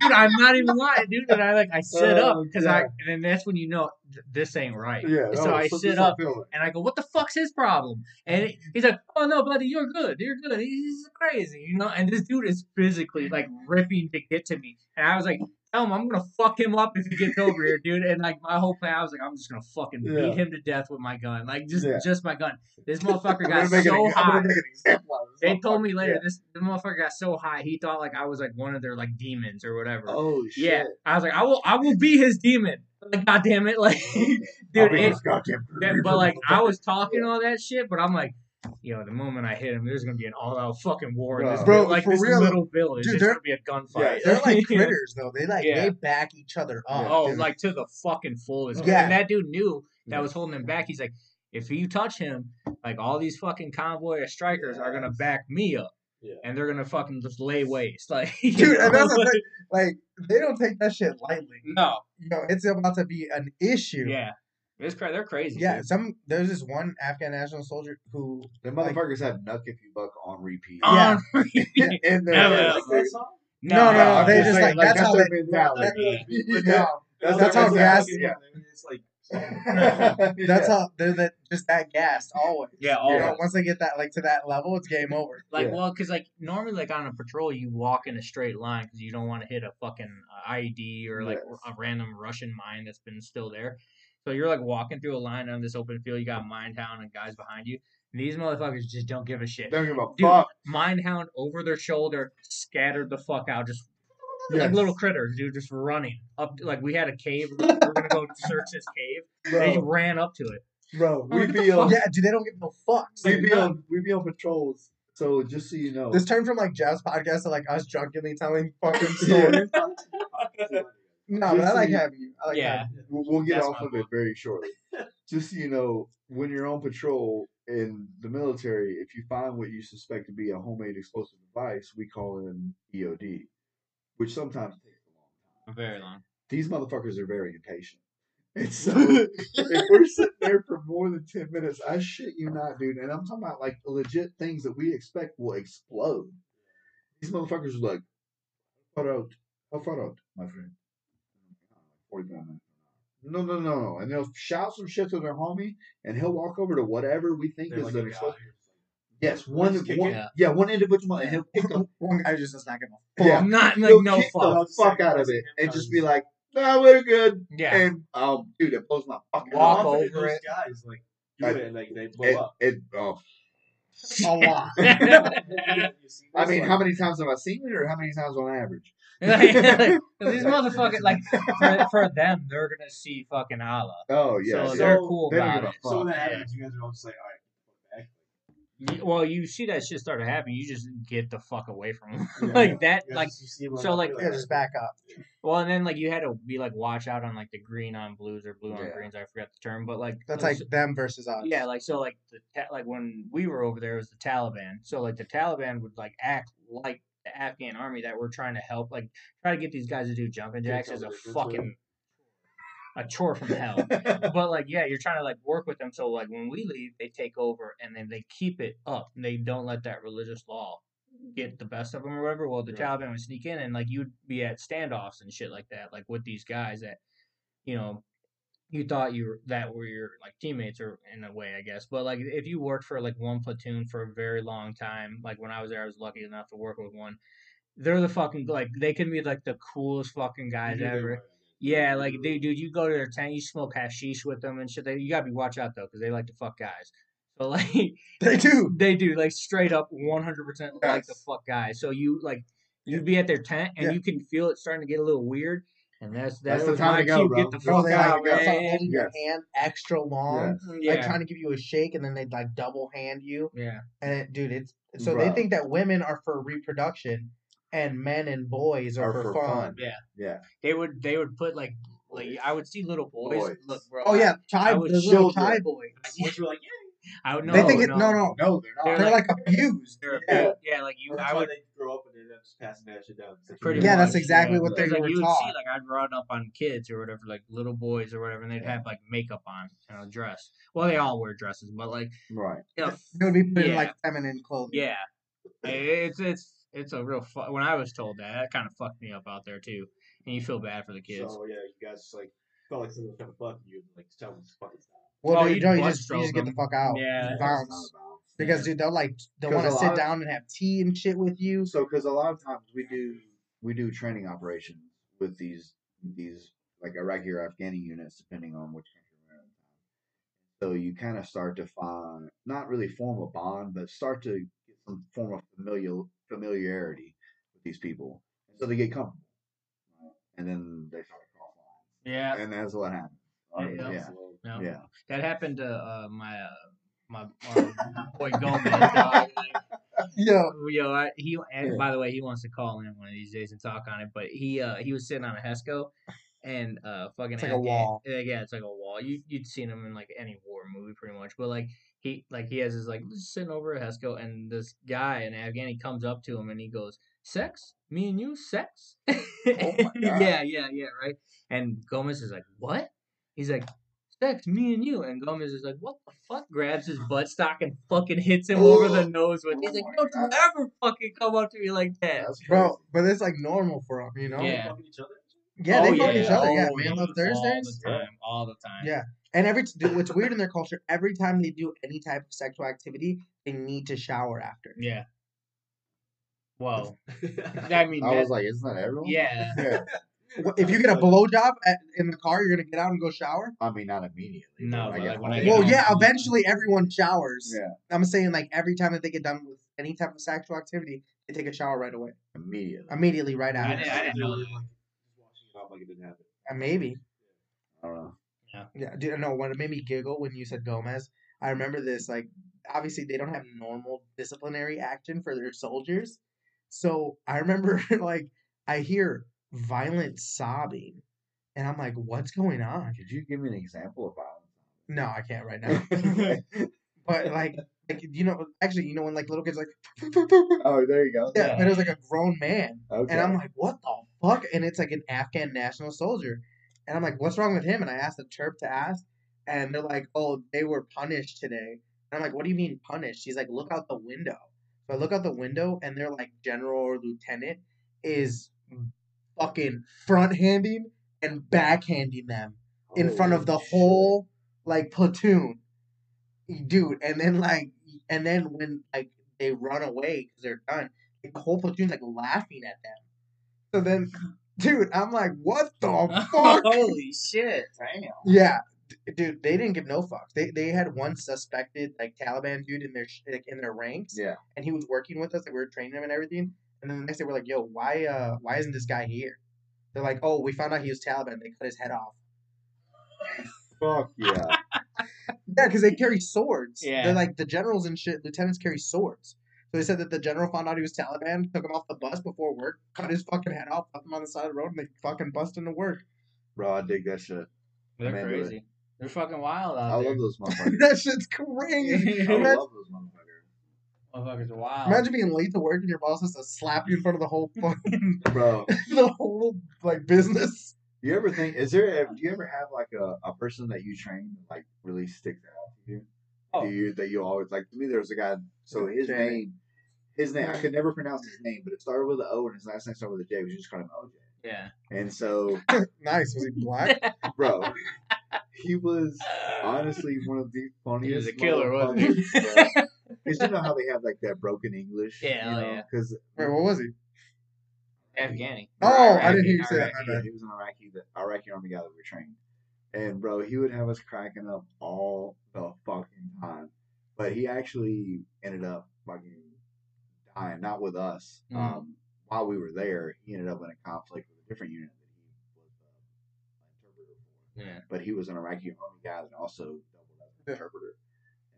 dude, I'm not even lying, dude. And I like I sit oh, up Oh, because I and then that's when you know th- this ain't right. Yeah. So oh, I this sit up and I go, "What the fuck's his problem?" And he- he's like, "Oh no, buddy, you're good. You're good. He's crazy, you know." And this dude is physically like ripping to get to me, and I was like, "Tell him I'm gonna fuck him up if he gets over here, dude." And like my whole plan, I was like, "I'm just gonna fucking Yeah. beat him to death with my gun, like just Yeah. just my gun." This motherfucker got an so high. gonna make an example out of this They told me later Yeah. this the motherfucker got so high he thought like I was like one of their like demons or whatever. Oh shit! yeah, I was like, I will I will be his demon. Like, God damn it, like dude, it, goddamn but like I was talking all that shit, but I'm like, yo, the moment I hit him, there's gonna be an all-out fucking war in this Bro, like for this real, little village. dude, There's they're- gonna be a gunfight. They're like critters, though. They like Yeah. they back each other up. Oh, dude. like to the fucking fullest. Yeah. And that dude knew that was holding him back. He's like, if you touch him, like all these fucking convoy of strikers are gonna back me up. Yeah. And they're gonna fucking just lay waste. Like you dude, and that's the like- thing. Like they don't take that shit lightly. No. You know, it's about to be an issue. Yeah. It's cra- they're crazy. Yeah, dude. some there's this one Afghan national soldier who Them like- motherfuckers have "Nuck If You Buck" on repeat. Yeah. In there, Never. yeah, Like dude. that song? No, no, no, I'm they just just saying, like- that's how they- mentality. no, Yeah. That's their how mentality, gas- Yeah. It's like that's Yeah. how they're that just that gassed always. Yeah, You always. know, once they get that like to that level, it's game over. Like, Yeah. well, because like normally, like on a patrol, you walk in a straight line because you don't want to hit a fucking uh, IED or like Yes. a random Russian mine that's been still there. So you're like walking through a line on this open field. You got Minehound and guys behind you. And these motherfuckers just don't give a shit. Don't give a Dude, fuck. Minehound over their shoulder, scattered the fuck out, just like little critters, dude, just running up. Like we had a cave. We're gonna go search this cave. They Bro, ran up to it. bro, we what the be on, Yeah, dude, they don't give no fucks. we Like, be on, we be on patrols. So just so you know, This turned from like Jazz podcast to like us drunkenly telling fucking stories. no, but I like having you. I like Yeah. having you. we'll, we'll get That's off my of it very shortly. Just so you know, when you're on patrol in the military, if you find what you suspect to be a homemade explosive device, we call it an EOD, which sometimes takes a long time. Very long. These motherfuckers are very impatient. And so if we're sitting there for more than 10 minutes, I shit you not, dude. And I'm talking about like legit things that we expect will explode. These motherfuckers are like, how far out? How far out, my friend? 45 minutes. No, no, no, no. And they'll shout some shit to their homie, and he'll walk over to whatever we think They're is like, an "Yeah, Yes, One one, just kick one it. yeah, one individual, and he'll kick the, One guy just does not give a fuck. Yeah. Not like he'll no kick fuck. the fuck out of it, and just be like, "No, we're good." Yeah. And oh, dude, it blows my fucking Walk mind. Often over those it. guys like do I- it and like they blow It, up. it, oh. A lot. I mean, how many times have I seen it, or how many times on average? Like, these motherfuckers, like for, for them, they're gonna see fucking Allah. Oh yeah, so yeah. they're cool they about give a it. So when that Yeah. happens, you guys are all just like, all right, Well, you see that shit start to happen, you just get the fuck away from them. Yeah. like that, You like you see so, like- Yeah, just back up. well, and then like you had to be like watch out on like the green on blues or blue on Yeah. greens. I forgot the term, but like That's uh, like them versus us. yeah, like so like the like when we were over there, it was the Taliban. So like the Taliban would like act like the Afghan army that we're trying to help, like try to get these guys to do jumping jacks is a the difference, really. fucking a chore from hell. but like yeah you're trying to like work with them so like when we leave they take over and then they keep it up And they don't let that religious law get the best of them or whatever well the taliban would sneak in and like you'd be at standoffs and shit like that like with these guys that you know you thought you were that were your like teammates or in a way i guess but like if you worked for like one platoon for a very long time like when i was there i was lucky enough to work with one they're the fucking like they can be like the coolest fucking guys do ever yeah, like they, dude, you go to their tent, you smoke hashish with them and shit. They, you gotta be watch out though, because they like to fuck guys. So like, They do. they do like straight up, one hundred percent like to Yes. fuck guys. So you like, you'd be at their tent and Yeah. you can feel it starting to get a little weird, and that's that's, That's the time my to go, bro. Get the That's fuck they gotta like out, go. start man. holding your Yes. hand extra long, Yeah, like trying to give you a shake, and then they like double hand you. yeah, And it, dude, it's so they think that women are for reproduction, and men and boys are, Are for, for fun. fun. yeah. yeah, They would they would put like like I would see little boys. Boys. Look, bro. Oh yeah, Chai, I the little children. Chai boys. Once you're like, yeah, I would know. they think it. No, no, no, they're not. They're they're like- like, abused. They're Yeah. yeah. yeah, like you. that's I why would they grow up and they end up just passing that shit down. It's like, Pretty Yeah, much, that's exactly yeah. what they Because, like, were you would see, like I'd run up on kids or whatever, like little boys or whatever, and they'd Yeah. have like makeup on and a dress. Well, they all wear dresses, but like, right. you know, They would be put in Yeah. like feminine clothing. yeah, it's it's it's a real. Fu- when I was told that, that kind of fucked me up out there too, and you feel bad for the kids. So yeah, you guys like felt like someone was trying to fuck you, like tell them to fucking stop. Well, Oh, dude, no, you just you just get the fuck out. Yeah. You That's not bounce. Because dude, they'll like they want to sit down and have tea and shit with you. So, because a lot of times we do we do training operations with these these like Iraqi or Afghani units, depending on which country we're in. So you kind of start to find not really form a bond, but start to get some form of familial familiarity with these people. So they get comfortable, right? and then they start to cross Yeah, and that's what happens. Yeah, yeah, no, yeah. that happened to uh, my uh, my uh, boy Gomez. dog. Like, Yeah. I, he and Yeah. by the way, he wants to call in one of these days and talk on it. But he uh he was sitting on a Hesco, and uh fucking It's like a Afghan- wall. Yeah, yeah, it's like a wall. You you'd seen him in like any war movie pretty much. But like he like he has his like sitting over a Hesco, and this guy an Afghani comes up to him and he goes, "Sex? Me and you? Sex?" Oh yeah, yeah, yeah, right. And Gomez is like, "What?" He's like. Sex, me and you, and Gomez is like, "What the fuck?" Grabs his buttstock and fucking hits him over the nose with. He's Oh like, "Don't you ever fucking come up to me like that." Bro, but it's like normal for them, you know? Yeah. fucking each other. Yeah, they Oh, fuck each other. Yeah, Oh, man yeah. love Thursdays. all the time, all the time. Yeah. And every dude, what's weird in their culture, every time they do any type of sexual activity, they need to shower after. yeah. Whoa, I mean, I that- was like, isn't that everyone? yeah, yeah. Wh- If you get a blowjob at, in the car, you're gonna get out and go shower. I mean, not immediately. No, but but get like when I get Well, home. yeah, eventually everyone showers. yeah, I'm saying like every time that they get done with any type of sexual activity, they take a shower right away, immediately. immediately, right I after. didn't- I didn't know Like, that. just washing it like it didn't happen. And maybe, I don't know. yeah, dude, no. When it made me giggle when you said Gomez, I remember this. Like, obviously they don't have normal disciplinary action for their soldiers, so I remember like I hear violent sobbing, and I'm like, what's going on? Could you give me an example of No, I can't right now. but like, like you know, actually, you know, when like little kids like, Oh, there you go. yeah, but it was like a grown man, Okay. and I'm like, what the fuck? And it's like an Afghan national soldier, and I'm like, what's wrong with him? And I asked the Terp to ask, and they're like, oh, they were punished today. And I'm like, what do you mean punished? He's like, look out the window. So I look out the window, and they're like, general or lieutenant is fucking front handing and backhanding them in front of the shit. whole like platoon, dude. And then like, and then when like they run away because they're done, the whole platoon's like laughing at them. So then, dude, I'm like, what the fuck? Holy shit! Damn. yeah, d- dude, they didn't give no fucks. They they had one suspected like Taliban dude in their sh- like, in their ranks, Yeah. and he was working with us. Like we were training him and everything. And then the next day we're like, yo, why uh why isn't this guy here? They're like, oh, we found out he was Taliban. They cut his head off. Fuck yeah. Yeah, because they carry swords. Yeah. They're like the generals and shit. Lieutenants carry swords. So they said that the general found out he was Taliban, took him off the bus before work, cut his fucking head off, left him on the side of the road, and they fucking bust into work. Bro, I dig that shit. They're Man, crazy. They're fucking wild out I there. love those motherfuckers. that shit's crazy. I love those motherfuckers. Motherfuckers are wild. imagine being late to work and your boss has to slap you in front of the whole fucking Bro, the whole like business. you ever think, is there, do you ever have like a, a person that you train like really sticks out to you? Oh. Do you, that you always, like, to me, there was a guy, so his Jamie. name, his name, I could never pronounce his name, but it started with an O and his last name started with a J. We just called him OJ. yeah. And so, Nice. Was he black? bro, he was honestly one of the funniest. He was a killer, wasn't he? Because you know how they have like that broken English. Yeah, you oh, know? yeah. Because Wait, what was he? Afghani. Oh, I didn't hear you say that. Iraqi, My yeah, he was an Iraqi, the Iraqi army guy that we trained. And bro, he would have us cracking up all the fucking time. But he actually ended up fucking dying, not with us. Mm. Um, while we were there, he ended up in a conflict with a different unit that he was uh, interpreter for. Yeah. But he was an Iraqi army guy that also doubled as an Yeah. interpreter. And so he like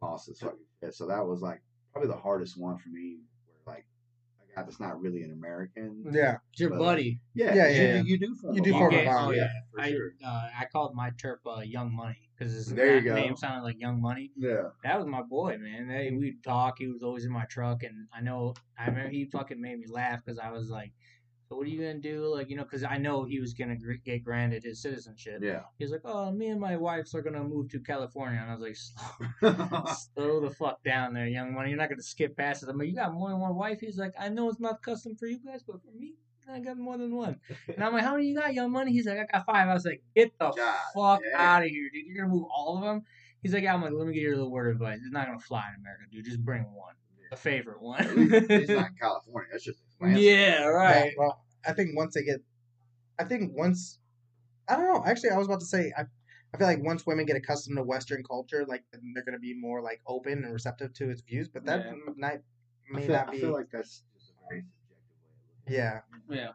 lost his fucking shit. So that was like probably the hardest one for me where like a guy that's not really an American. Yeah. It's your But- buddy. Yeah, Yeah, you, yeah, yeah. you do form You a do bond. form a bond, oh, yeah. for I sure. uh, I called my terp uh, Young Money because his There you go. name sounded like Young Money. Yeah. That was my boy, man. They, we'd talk. He was always in my truck, and I know I remember he fucking made me laugh because I was like, "So what are you gonna do?" Like you know, because I know he was gonna gr- get granted his citizenship. Yeah. He's like, "Oh, me and my wives are gonna move to California," and I was like, "Slow, slow the fuck down there, young money. You're not gonna skip past it." I'm like, "You got more than one wife?" He's like, "I know it's not custom for you guys, but for me." I got more than one. And I'm like, how many you got, young money? He's like, I got five. I was like, get the God fuck damn. out of here, dude. You're going to move all of them? He's like, yeah, I'm like, let me get you a little word of advice. It's not going to fly in America, dude. Just bring one. A favorite one. it's not in California. That's just Atlanta. yeah, right. Yeah, well, I think once they get, I think once, I don't know. Actually, I was about to say, I, I feel like once women get accustomed to Western culture, like they're gonna be more like open and receptive to its views. But that Yeah. m- not, I may feel, not I be. feel like that's just a very subjective yeah, Yeah.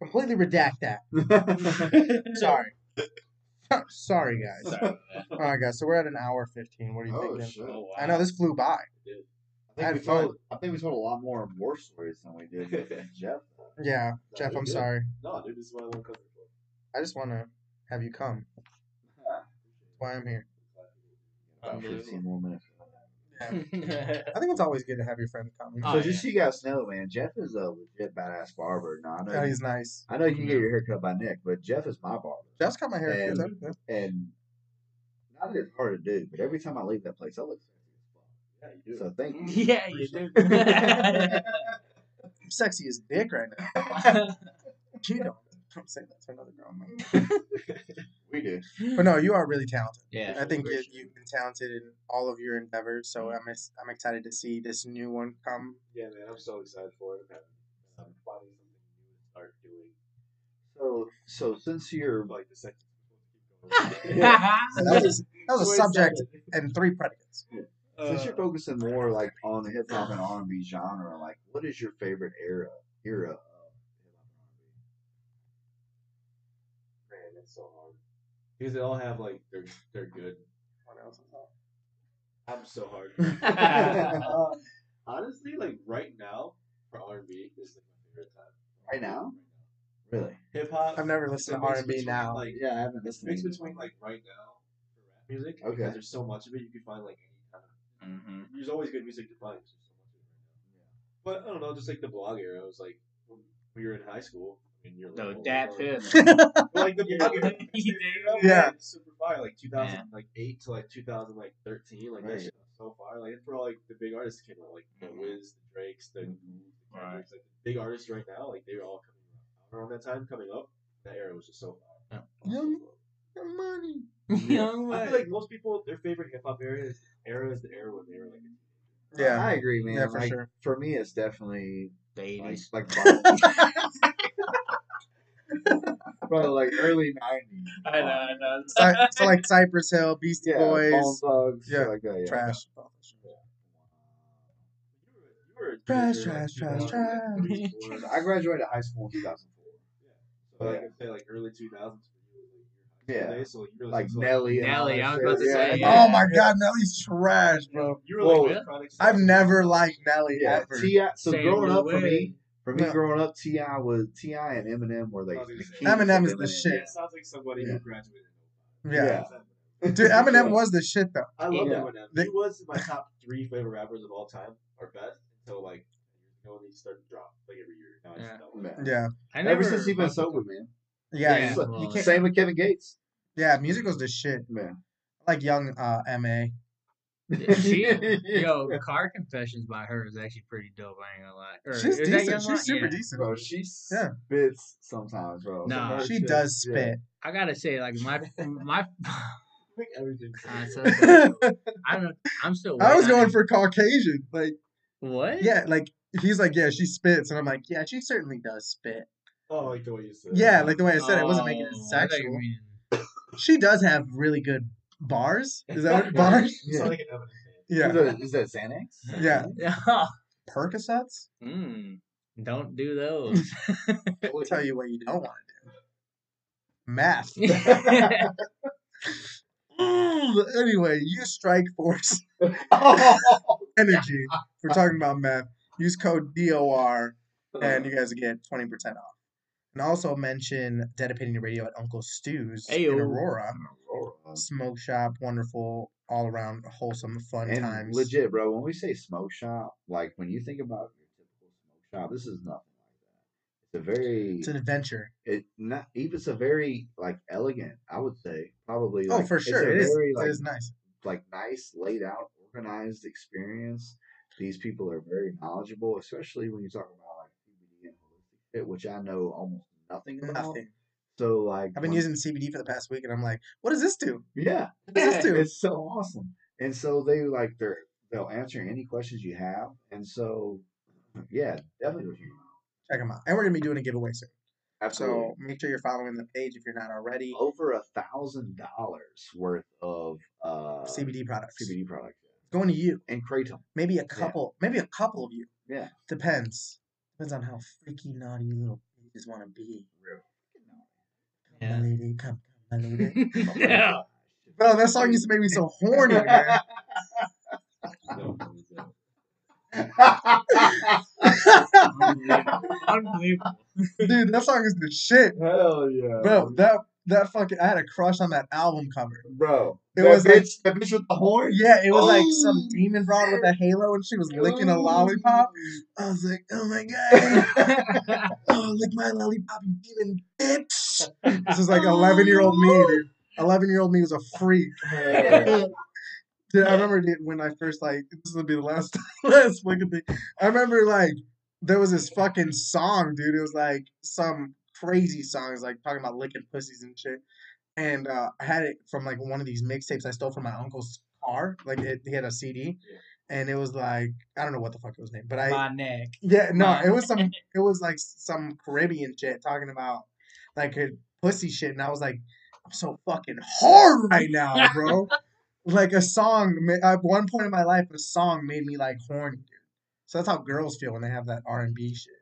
completely redact that. Sorry. Sorry, guys. Sorry. All right, guys. So we're at an hour fifteen. What are you oh thinking? shit! Oh, I know this flew by. I think, had we fun. told, I think we told a lot more war stories than we did with Jeff. Yeah, Jeff. you're I'm good. sorry. No, dude, this is what I want to cover for. I just want to have you come. That's why I'm here. About Unbelievable. 15 more minutes. I think it's always good to have your friend come. Oh, so yeah. just so you guys know, man, Jeff is a legit badass barber. Now I know, Yeah, you, he's nice. I know you can get mm-hmm. your hair cut by Nick, but Jeff is my barber, Jeff's cut my hair. a few And- times, yeah. and not that it's hard to do, but every time I leave that place, I look sexy as fuck. Yeah, you do. So thank you. yeah, you do. I'm sexy as dick right now. you don't. Don't say that to another girl. man. We do. But no, you are really talented. yeah. I think you, you've been talented in all of your endeavors. So mm-hmm. I'm I'm excited to see this new one come. Yeah, man, I'm so excited for it. I'm finding something new to start doing. So, so since you're Like the second. That was that was a subject and three predicates. Since you're focusing more like on the hip hop and R and B genre, like what is your favorite era era of hip Man, that's so hard. Because they all have like they're they're good. I'm so hard. hop and R&B? Uh, honestly, like right now for R and B is like my favorite time. Right now? really? Hip hop. I've never listened to R&B now. Like Yeah, I haven't it's listened. mixed to between like right now for rap music. Okay. Because there's so much of it, you can find like any hmm There's always good music to find. There's so much of it right now. But I don't know, just like the blog era, it was like when we were in high school. I mean, you're The little, dad fifth. like the blog era, Yeah. super fire. Like 2008 to like 2013, like that Right. shit so far. Like it's where all like the big artists came out, like the Mhm. Wiz, the Drakes, the, the Right. Like the big artists right now. Like they were all coming out around that time, coming up. That era was just so fire. Young young money. Young I feel like most people, their favorite hip hop era is era is the era when they were like. Yeah. I agree, man. Yeah, for like, sure. For me, it's definitely The like, eighties. like bro, like early nineties. I know, I know. Cy- so like Cypress Hill, Beastie Yeah, Boys, Thugs, Yeah, like that. Yeah. trash. You were, you were a Trash, trash, trash, trash. I graduated high school in 2004. So like I say, like early 2000s for you, like your high Yeah. school days. So you were Like Nelly. and Nelly, I was about to yeah. say, yeah. Oh my god, Nelly's trash, bro. You were Whoa. like with I've never liked Nelly Yeah, ever. Ti. So Say growing no up for me, for me Yeah. growing up, T.I. was T.I. and Eminem were like I was the gonna say. kings Eminem is the Eminem. shit. It sounds like somebody Yeah. who graduated. Oh yeah. Yeah. Dude, Eminem was the shit though. I love Yeah. Eminem. They- he was my top three favorite rappers of all time, or best, until like you know when he started to drop like every year. Now I just Yeah. don't Yeah. Yeah. I Ever never since he's been sober, man. Yeah. Yeah, you- well, you Same with Kevin Gates. yeah, music was the shit. Man. I like young uh MA. She, yo, Car Confessions by her is actually pretty dope. I ain't gonna lie. Or, She's decent. She's Lon? super Yeah. decent. Bro, she Yeah. spits sometimes, bro. Nah. Some of her She shit- does yeah. spit. I gotta say, like my my, everything. uh, so, so, I don't know. I'm still. I was going for Caucasian. Like, what? yeah, like he's like, yeah, she spits, and I'm like, yeah, she certainly does spit. Oh, like the way you said. it. Yeah, like the way I said it, I wasn't making it Oh, I sexual. mean- She does have really good bars. Is that what bars? You sound like an Eminem fan. Yeah, Is that, is that Xanax? Yeah. Yeah. Percocets. Mm, don't do those. I'll tell you what you don't want to do. Math. Anyway, use Strike Force Energy. We're talking about math. Use code DOR and you guys get 20% off. And also mention Dead Opinion Radio at Uncle Stu's in Ayo. Aurora. Smoke shop, wonderful, all around wholesome, fun and times. legit, bro. When we say smoke shop, like when you think about your typical smoke shop, this is nothing like that. It's a very, It's an adventure. it not even it's a very like elegant. I would say probably. oh, like, for it's sure. a It is, very, it like, is nice. like nice, laid out, organized experience. These people are very knowledgeable, especially when you talk about like CBD which I know almost nothing about. Nothing. So like, I've been using CBD for the past week, and I'm like, what does this do? Yeah, What does this do? it's so awesome. And so they like they're they'll answer any questions you have. And so yeah, definitely go check them out. Check them out. And we're going to be doing a giveaway soon. Absolutely. So make sure you're following the page if you're not already. over a thousand dollars worth of uh CBD products. CBD products Going to you. and kratom. Maybe a couple. Maybe a couple of you. Yeah. Depends. Depends on how freaky naughty you little bitches want to be. Come, Yeah. my lady. Come, come, my lady. yeah. Bro, that song used to make me so horny, man. Unbelievable. Unbelievable. Dude, that song is the shit. Hell yeah, Bro, that that fucking I had a crush on that album cover. bro. It was bitch, like- that bitch with the horn. Yeah, it was like some oh. demon broad with a halo and she was licking a lollipop. I was like, oh my god. oh, lick my lollipop, demon bitch. This is like 11 year old me, dude. 11 year old me was a freak. Dude, I remember when I first like this would be the last last fucking thing. I remember like there was this fucking song, dude. It was like some crazy songs, like talking about licking pussies and shit. And uh, I had it from like one of these mixtapes I stole from my uncle's car. Like it, he had a CD, and it was like I don't know what the fuck it was named, but I My neck. yeah no, My- it was some it was like some Caribbean shit talking about like a pussy shit, and I was like, I'm so fucking hard right now, bro. like a song at one point in my life, a song made me like horny, dude. So that's how girls feel when they have that R and B shit,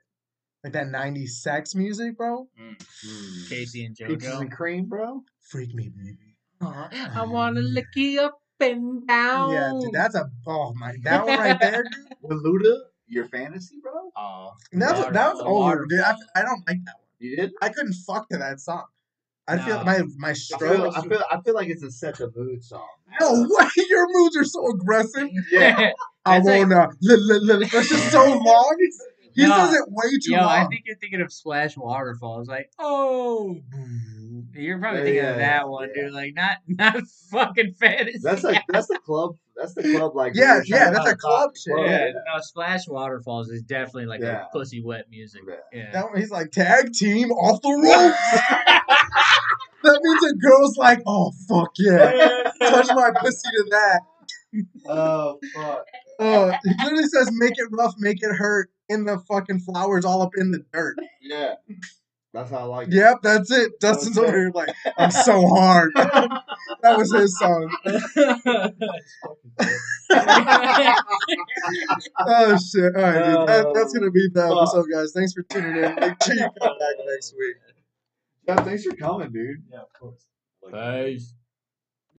like that '90s sex music, bro. Mm. Casey and Peaches and cream, bro. Freak me, baby. Aw, I wanna lick you up and down. Yeah, dude, that's a oh my that one right there, dude. With Luda, your fantasy, bro. Oh, That's Water- that was a old, water- dude. I, I don't like that one. You did. I couldn't fuck to that song. I feel No. my my I feel. I feel I feel like it's a set the mood song. No way, your moods are so aggressive. Yeah. I wanna. li- li- li- That's just so long. He No. says it way too Yo, I think you're thinking of Splash Waterfalls. Like, oh, you're probably Yeah, thinking yeah, of that one, yeah. dude. Like, not not fucking fantasy. That's like that's the club. That's the club. Like Yeah, yeah, that's a club shit, club, yeah, no, Splash Waterfalls is definitely like a pussy wet music. Yeah. Yeah. That one, he's like tag team off the ropes. that means a girl's like, oh fuck yeah, touch my pussy to that. Oh fuck. Oh, he literally says, "Make it rough, make it hurt." In the fucking flowers, all up in the dirt. Yeah. That's how I like it. Yep, that's it. Dustin's Okay. over here like, I'm so hard. that was his song. Oh shit! All right, dude. Oh. That, that's gonna be the episode, guys. Thanks for tuning in. Make sure you come back next week. Yeah, thanks for coming, dude. Yeah, of course. Peace.